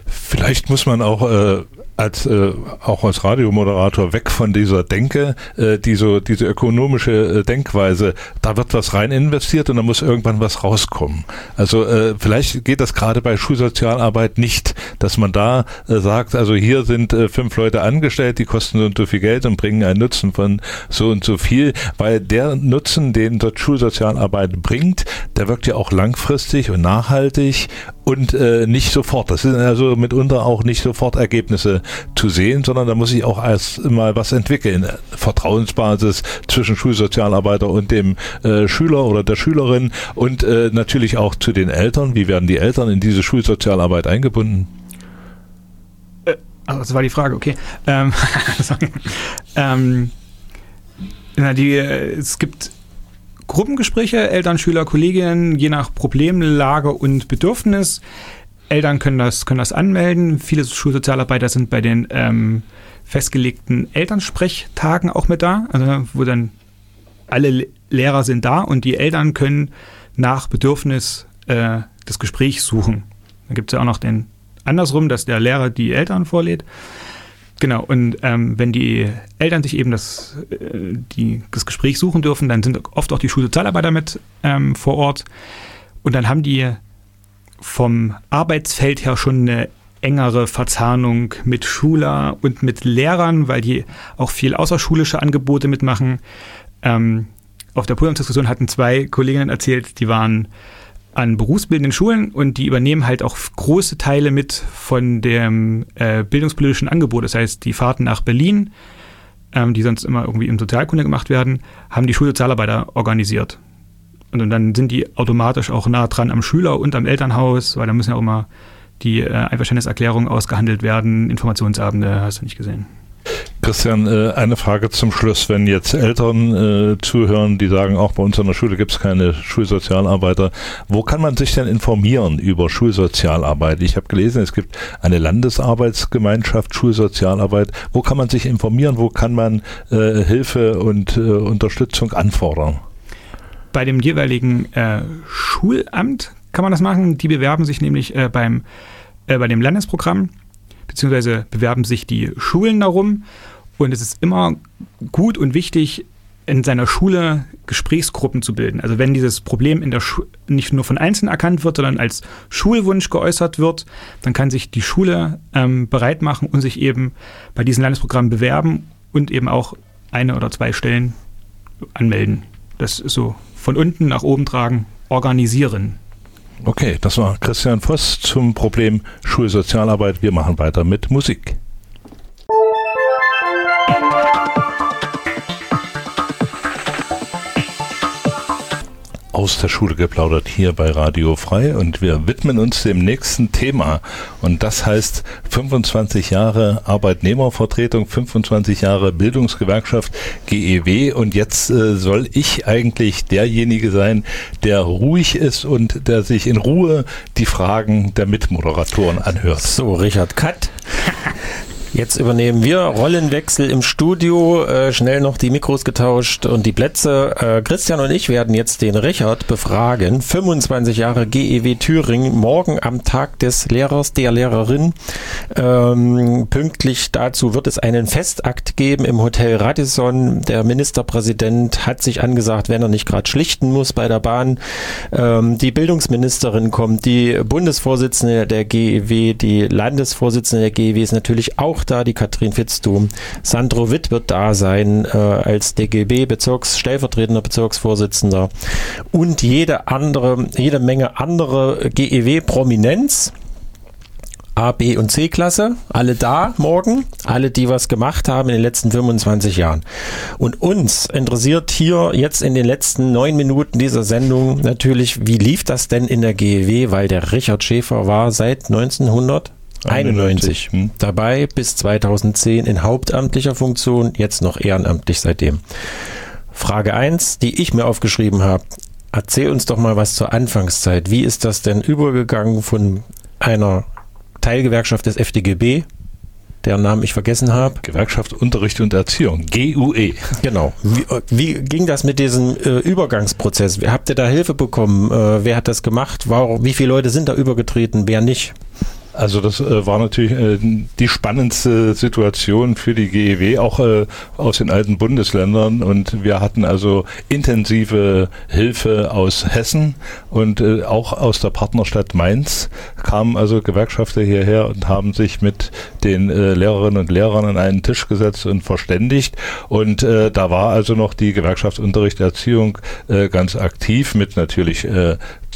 S1: Vielleicht muss man auch äh, als äh, auch als Radiomoderator weg von dieser Denke, äh, diese, diese ökonomische äh, Denkweise, da wird was rein investiert und da muss irgendwann was rauskommen. Also äh, vielleicht geht das gerade bei Schulsozialarbeit nicht, dass man da äh, sagt, also hier sind äh, fünf Leute angestellt, die kosten so und so viel Geld und bringen einen Nutzen von so und so viel, weil der Nutzen, den dort Schulsozialarbeit bringt, der wirkt ja auch langfristig und nachhaltig und äh, nicht sofort. Das sind also mitunter auch nicht sofort Ergebnisse zu sehen, sondern da muss sich auch erst mal was entwickeln. Vertrauensbasis zwischen Schulsozialarbeiter und dem äh, Schüler oder der Schülerin und äh, natürlich auch zu den Eltern. Wie werden die Eltern in diese Schulsozialarbeit eingebunden?
S5: Äh, also das war die Frage, okay. Ähm, ähm, na, die, äh, es gibt Gruppengespräche, Eltern, Schüler, Kolleginnen, je nach Problemlage und Bedürfnis. Eltern können das, können das anmelden. Viele Schulsozialarbeiter sind bei den ähm, festgelegten Elternsprechtagen auch mit da, also wo dann alle Lehrer sind da und die Eltern können nach Bedürfnis äh, das Gespräch suchen. Dann gibt es ja auch noch den andersrum, dass der Lehrer die Eltern vorlädt. Genau, und ähm, wenn die Eltern sich eben das, äh, die, das Gespräch suchen dürfen, dann sind oft auch die Schulsozialarbeiter mit ähm, vor Ort. Und dann haben die vom Arbeitsfeld her schon eine engere Verzahnung mit Schüler und mit Lehrern, weil die auch viel außerschulische Angebote mitmachen. Ähm, auf der Podiumsdiskussion hatten zwei Kolleginnen erzählt, die waren an berufsbildenden Schulen und die übernehmen halt auch große Teile mit von dem äh, bildungspolitischen Angebot. Das heißt, die Fahrten nach Berlin, ähm, die sonst immer irgendwie in Sozialkunde gemacht werden, haben die Schulsozialarbeiter organisiert. Und, dann sind die automatisch auch nah dran am Schüler und am Elternhaus, weil da müssen ja auch immer die äh, Einverständniserklärungen ausgehandelt werden, Informationsabende, hast du nicht gesehen.
S1: Christian, äh, eine Frage zum Schluss. Wenn jetzt Eltern äh, zuhören, die sagen, auch bei uns an der Schule gibt es keine Schulsozialarbeiter, wo kann man sich denn informieren über Schulsozialarbeit? Ich habe gelesen, es gibt eine Landesarbeitsgemeinschaft Schulsozialarbeit. Wo kann man sich informieren? Wo kann man äh, Hilfe und Unterstützung anfordern?
S5: Bei dem jeweiligen Schulamt kann man das machen. Die bewerben sich nämlich beim, bei dem Landesprogramm beziehungsweise bewerben sich die Schulen darum. Und es ist immer gut und wichtig, in seiner Schule Gesprächsgruppen zu bilden. Also wenn dieses Problem in der Schu nicht nur von Einzelnen erkannt wird, sondern als Schulwunsch geäußert wird, dann kann sich die Schule ähm, bereit machen und sich eben bei diesen Landesprogrammen bewerben und eben auch eine oder zwei Stellen anmelden. Das ist so von unten nach oben tragen, organisieren.
S1: Okay, das war Christian Voss zum Problem Schulsozialarbeit. Wir machen weiter mit Musik. Aus der Schule geplaudert hier bei Radio Frei und wir widmen uns dem nächsten Thema und das heißt 25 Jahre Arbeitnehmervertretung, 25 Jahre Bildungsgewerkschaft GEW und jetzt äh, soll ich eigentlich derjenige sein, der ruhig ist und der sich in Ruhe die Fragen der Mitmoderatoren anhört.
S2: So, Richard Katt. Jetzt übernehmen wir Rollenwechsel im Studio, äh, schnell noch die Mikros getauscht und die Plätze. Äh, Christian und ich werden jetzt den Richard befragen. 25 Jahre GEW Thüringen, morgen am Tag des Lehrers, der Lehrerin. Ähm, pünktlich dazu wird es einen Festakt geben im Hotel Radisson. Der Ministerpräsident hat sich angesagt, wenn er nicht gerade schlichten muss bei der Bahn. Ähm, die Bildungsministerin kommt, die Bundesvorsitzende der GEW, die Landesvorsitzende der GEW ist natürlich auch auch da, die Katrin Fitztum. Sandro Witt wird da sein äh, als DGB Bezirks stellvertretender Bezirksvorsitzender und jede andere, jede Menge andere GEW Prominenz. A, B und C-Klasse, alle da morgen, alle, die was gemacht haben in den letzten 25 Jahren. Und uns interessiert hier jetzt in den letzten neun Minuten dieser Sendung natürlich, wie lief das denn in der GEW, weil der Richard Schäfer war seit 1900 91 hm. dabei bis 2010 in hauptamtlicher Funktion, jetzt noch ehrenamtlich seitdem. Frage 1, die ich mir aufgeschrieben habe. Erzähl uns doch mal was zur Anfangszeit. Wie ist das denn übergegangen von einer Teilgewerkschaft des FDGB, deren Namen ich vergessen habe.
S1: Gewerkschaft Unterricht und Erziehung, GUE.
S2: Genau. Wie, wie ging das mit diesem äh, Übergangsprozess? Habt ihr da Hilfe bekommen? Äh, wer hat das gemacht? Warum, wie viele Leute sind da übergetreten? Wer nicht?
S1: Also das äh, war natürlich äh, die spannendste Situation für die GEW, auch äh, aus den alten Bundesländern. Und wir hatten also intensive Hilfe aus Hessen und äh, auch aus der Partnerstadt Mainz kamen also Gewerkschafter hierher und haben sich mit den äh, Lehrerinnen und Lehrern an einen Tisch gesetzt und verständigt. Und äh, da war also noch die Gewerkschaft Unterricht Erziehung ganz aktiv mit natürlich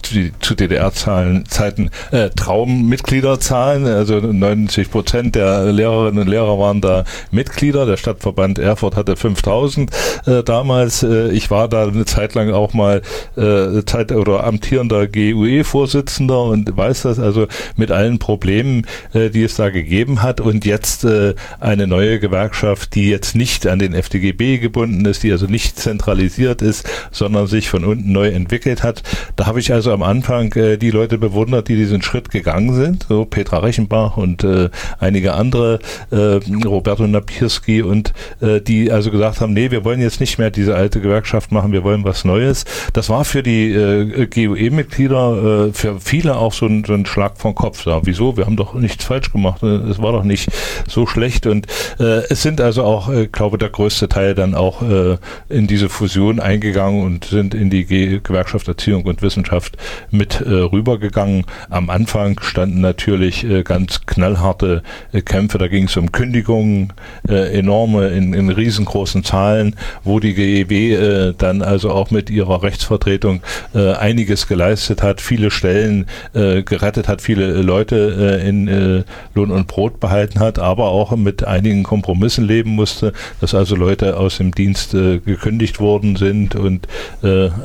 S1: zu DDR-Zeiten äh, Traummitgliederzahlen. Also 90 Prozent der Lehrerinnen und Lehrer waren da Mitglieder. Der Stadtverband Erfurt hatte 5000 äh, damals. Äh, ich war da eine Zeit lang auch mal äh, Zeit oder amtierender GUE-Vorsitzender und weiß das also mit allen Problemen, äh, die es da gegeben hat. Und jetzt äh, eine neue Gewerkschaft, die jetzt nicht an den FDGB gebunden ist, die also nicht zentralisiert ist, sondern sich von unten neu entwickelt hat. Da habe ich also am Anfang äh, die Leute bewundert, die diesen Schritt gegangen sind, so Petra Rechenbach und äh, einige andere, äh, Roberto Napierski und äh, die also gesagt haben, nee, wir wollen jetzt nicht mehr diese alte Gewerkschaft machen, wir wollen was Neues. Das war für die äh, GUE-Mitglieder, äh, für viele auch so ein, so ein Schlag vom Kopf. Ja, wieso? Wir haben doch nichts falsch gemacht. Äh, es war doch nicht so schlecht und äh, es sind also auch, äh, glaube der größte Teil dann auch äh, in diese Fusion eingegangen und sind in die Ge Gewerkschaft Erziehung und Wissenschaft mit äh, rübergegangen. Am Anfang standen natürlich äh, ganz knallharte äh, Kämpfe, da ging es um Kündigungen, äh, enorme, in, in, riesengroßen Zahlen, wo die GEW äh, dann also auch mit ihrer Rechtsvertretung äh, einiges geleistet hat, viele Stellen gerettet hat, viele Leute in Lohn und Brot behalten hat, aber auch mit einigen Kompromissen leben musste, dass also Leute aus dem Dienst gekündigt worden sind und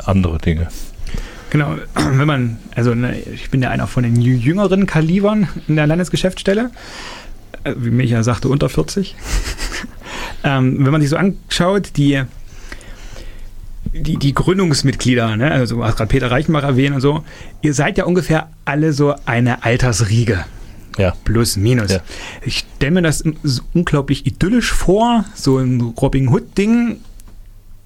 S1: andere Dinge.
S5: Genau, wenn man, also ne, ich bin ja einer von den jüngeren Kalibern in der Landesgeschäftsstelle, äh, wie Micha sagte, unter 40. ähm, wenn man sich so anschaut, die, die, die Gründungsmitglieder, ne, also du hast gerade Peter Reichenbach erwähnt und so, ihr seid ja ungefähr alle so eine Altersriege. Ja. Plus, minus. Ja. Ich stelle mir das unglaublich idyllisch vor, so ein Robin Hood-Ding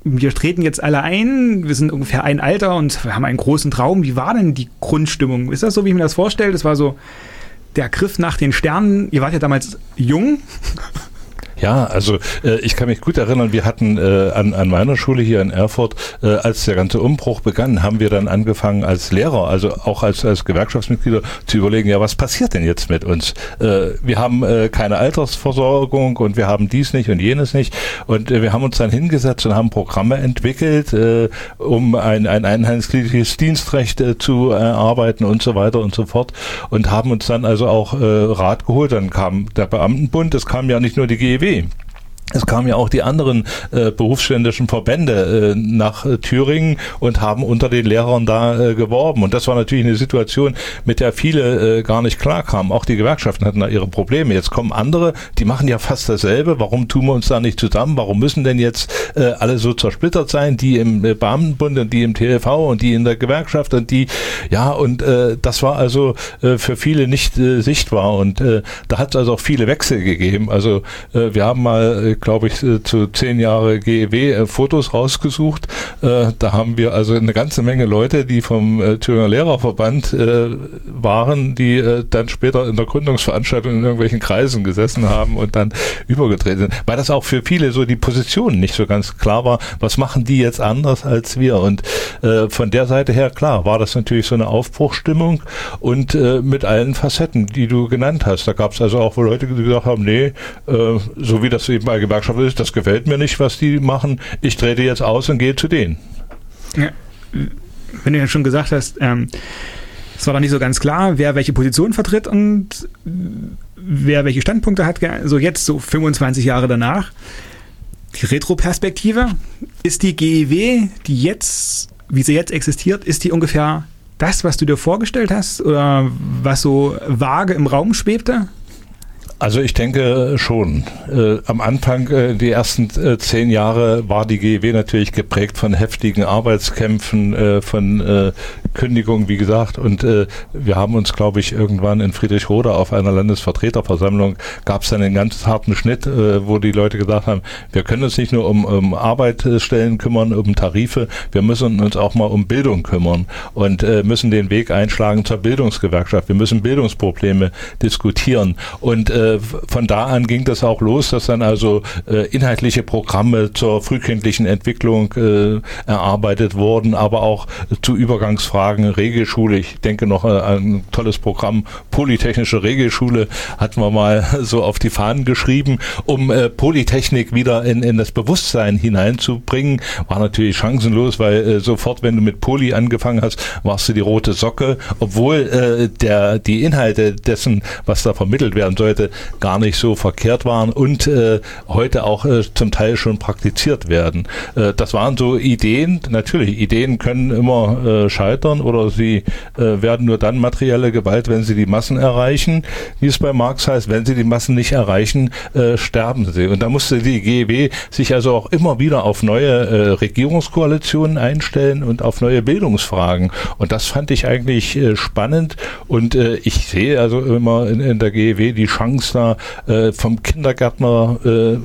S5: wir treten jetzt alle ein, wir sind ungefähr ein Alter und wir haben einen großen Traum. Wie war denn die Grundstimmung? Ist das so, wie ich mir das vorstelle? Das war so der Griff nach den Sternen. Ihr wart ja damals jung.
S1: Ja, also äh, ich kann mich gut erinnern, wir hatten äh, an, an meiner Schule hier in Erfurt, äh, als der ganze Umbruch begann, haben wir dann angefangen als Lehrer, also auch als, als Gewerkschaftsmitglieder zu überlegen, ja, was passiert denn jetzt mit uns? Äh, wir haben äh, keine Altersversorgung und wir haben dies nicht und jenes nicht. Und äh, wir haben uns dann hingesetzt und haben Programme entwickelt, um ein, ein einheitliches Dienstrecht zu erarbeiten und so weiter und so fort. Und haben uns dann also auch Rat geholt. Dann kam der Beamtenbund, es kam ja nicht nur die GEW GEW. Es kamen ja auch die anderen äh, berufsständischen Verbände äh, nach äh, Thüringen und haben unter den Lehrern da äh, geworben. Und das war natürlich eine Situation, mit der viele äh, gar nicht klarkamen. Auch die Gewerkschaften hatten da ihre Probleme. Jetzt kommen andere, die machen ja fast dasselbe. Warum tun wir uns da nicht zusammen? Warum müssen denn jetzt äh, alle so zersplittert sein? Die im äh, Beamtenbund und die im TLV und die in der Gewerkschaft und die, ja, und äh, das war also äh, für viele nicht äh, sichtbar. Und äh, da hat es also auch viele Wechsel gegeben. Also äh, wir haben mal äh, glaube ich, äh, zu zehn Jahre GEW äh, Fotos rausgesucht. Äh, da haben wir also eine ganze Menge Leute, die vom Thüringer Lehrerverband waren, die dann später in der Gründungsveranstaltung in irgendwelchen Kreisen gesessen haben und dann übergedreht sind. Weil das auch für viele so die Position nicht so ganz klar war, was machen die jetzt anders als wir? Und von der Seite her, klar, war das natürlich so eine Aufbruchstimmung und mit allen Facetten, die du genannt hast. Da gab es also auch Leute, die gesagt haben, nee, so wie das eben bei Gewerkschaft ist, das gefällt mir nicht, was die machen, ich trete jetzt aus und gehe zu denen.
S5: Ja, wenn du ja schon gesagt hast, ähm, es war doch nicht so ganz klar, wer welche Position vertritt und wer welche Standpunkte hat, so jetzt, so 25 Jahre danach. Die Retroperspektive, ist die GEW, die jetzt, wie sie jetzt existiert, ist die ungefähr das, was du dir vorgestellt hast oder was so vage im Raum schwebte?
S1: Also ich denke schon. Äh, am Anfang, äh, die ersten äh, zehn Jahre, war die GEW natürlich geprägt von heftigen Arbeitskämpfen, äh, von äh, Kündigungen, wie gesagt. Und äh, wir haben uns, glaube ich, irgendwann in Friedrichroda auf einer Landesvertreterversammlung, gab es einen ganz harten Schnitt, wo die Leute gesagt haben, wir können uns nicht nur um, um Arbeitsstellen kümmern, um Tarife, wir müssen uns auch mal um Bildung kümmern und müssen den Weg einschlagen zur Bildungsgewerkschaft. Wir müssen Bildungsprobleme diskutieren. Und äh, von da an ging das auch los, dass dann also äh, inhaltliche Programme zur frühkindlichen Entwicklung äh, erarbeitet wurden, aber auch zu Übergangsfragen, Regelschule. Ich denke noch äh, ein tolles Programm, Polytechnische Regelschule, hatten wir mal so auf die Fahnen geschrieben, um äh, Polytechnik wieder in, in das Bewusstsein hineinzubringen. War natürlich chancenlos, weil äh, sofort, wenn du mit Poly angefangen hast, warst du die rote Socke, obwohl äh, der, die Inhalte dessen, was da vermittelt werden sollte, gar nicht so verkehrt waren und äh, heute auch äh, zum Teil schon praktiziert werden. Äh, das waren so Ideen. Natürlich, Ideen können immer äh, scheitern oder sie äh, werden nur dann materielle Gewalt, wenn sie die Massen erreichen, wie es bei Marx heißt. Wenn sie die Massen nicht erreichen, äh, sterben sie. Und da musste die GEW sich also auch immer wieder auf neue Regierungskoalitionen einstellen und auf neue Bildungsfragen. Und das fand ich eigentlich spannend. Und ich sehe also immer in, in der GEW die Chance, da äh, vom Kindergärtner äh,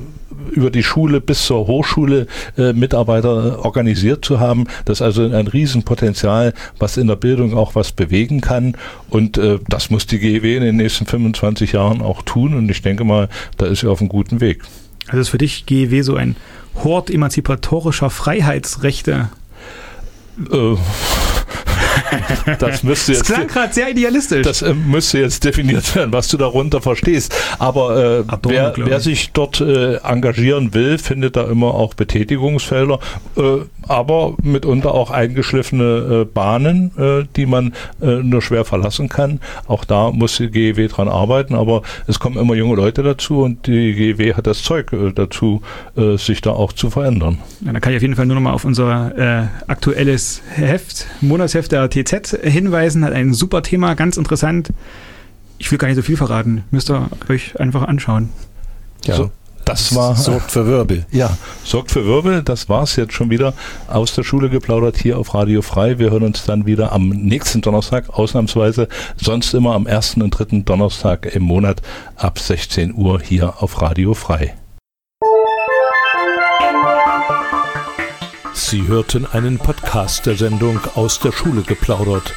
S1: über die Schule bis zur Hochschule äh, Mitarbeiter organisiert zu haben. Das ist also ein Riesenpotenzial, was in der Bildung auch was bewegen kann. Und äh, das muss die GEW in den nächsten 25 Jahren auch tun. Und ich denke mal, da ist sie auf einem guten Weg.
S5: Also ist für dich GEW so ein Hort emanzipatorischer Freiheitsrechte? Äh,
S1: das müsste jetzt.
S5: Das klang gerade sehr idealistisch.
S1: Das äh, müsste jetzt definiert werden, was du darunter verstehst. Aber äh, Atom, wer, wer sich dort äh, engagieren will, findet da immer auch Betätigungsfelder. Äh, aber mitunter auch eingeschliffene äh, Bahnen, äh, die man nur schwer verlassen kann. Auch da muss die GEW dran arbeiten, aber es kommen immer junge Leute dazu und die GEW hat das Zeug dazu, sich da auch zu verändern.
S5: Ja, da kann ich auf jeden Fall nur noch mal auf unser aktuelles Heft, Monatsheft der TZ hinweisen. Hat ein super Thema, ganz interessant. Ich will gar nicht so viel verraten. Müsst ihr euch einfach anschauen.
S1: Ja. So. Das war.
S2: Sorgt für Wirbel.
S1: Ja, sorgt für Wirbel. Das war es jetzt schon wieder aus der Schule geplaudert hier auf Radio Frei. Wir hören uns dann wieder am nächsten Donnerstag, ausnahmsweise, sonst immer am ersten und dritten Donnerstag im Monat ab 16 Uhr hier auf Radio Frei.
S6: Sie hörten einen Podcast der Sendung aus der Schule geplaudert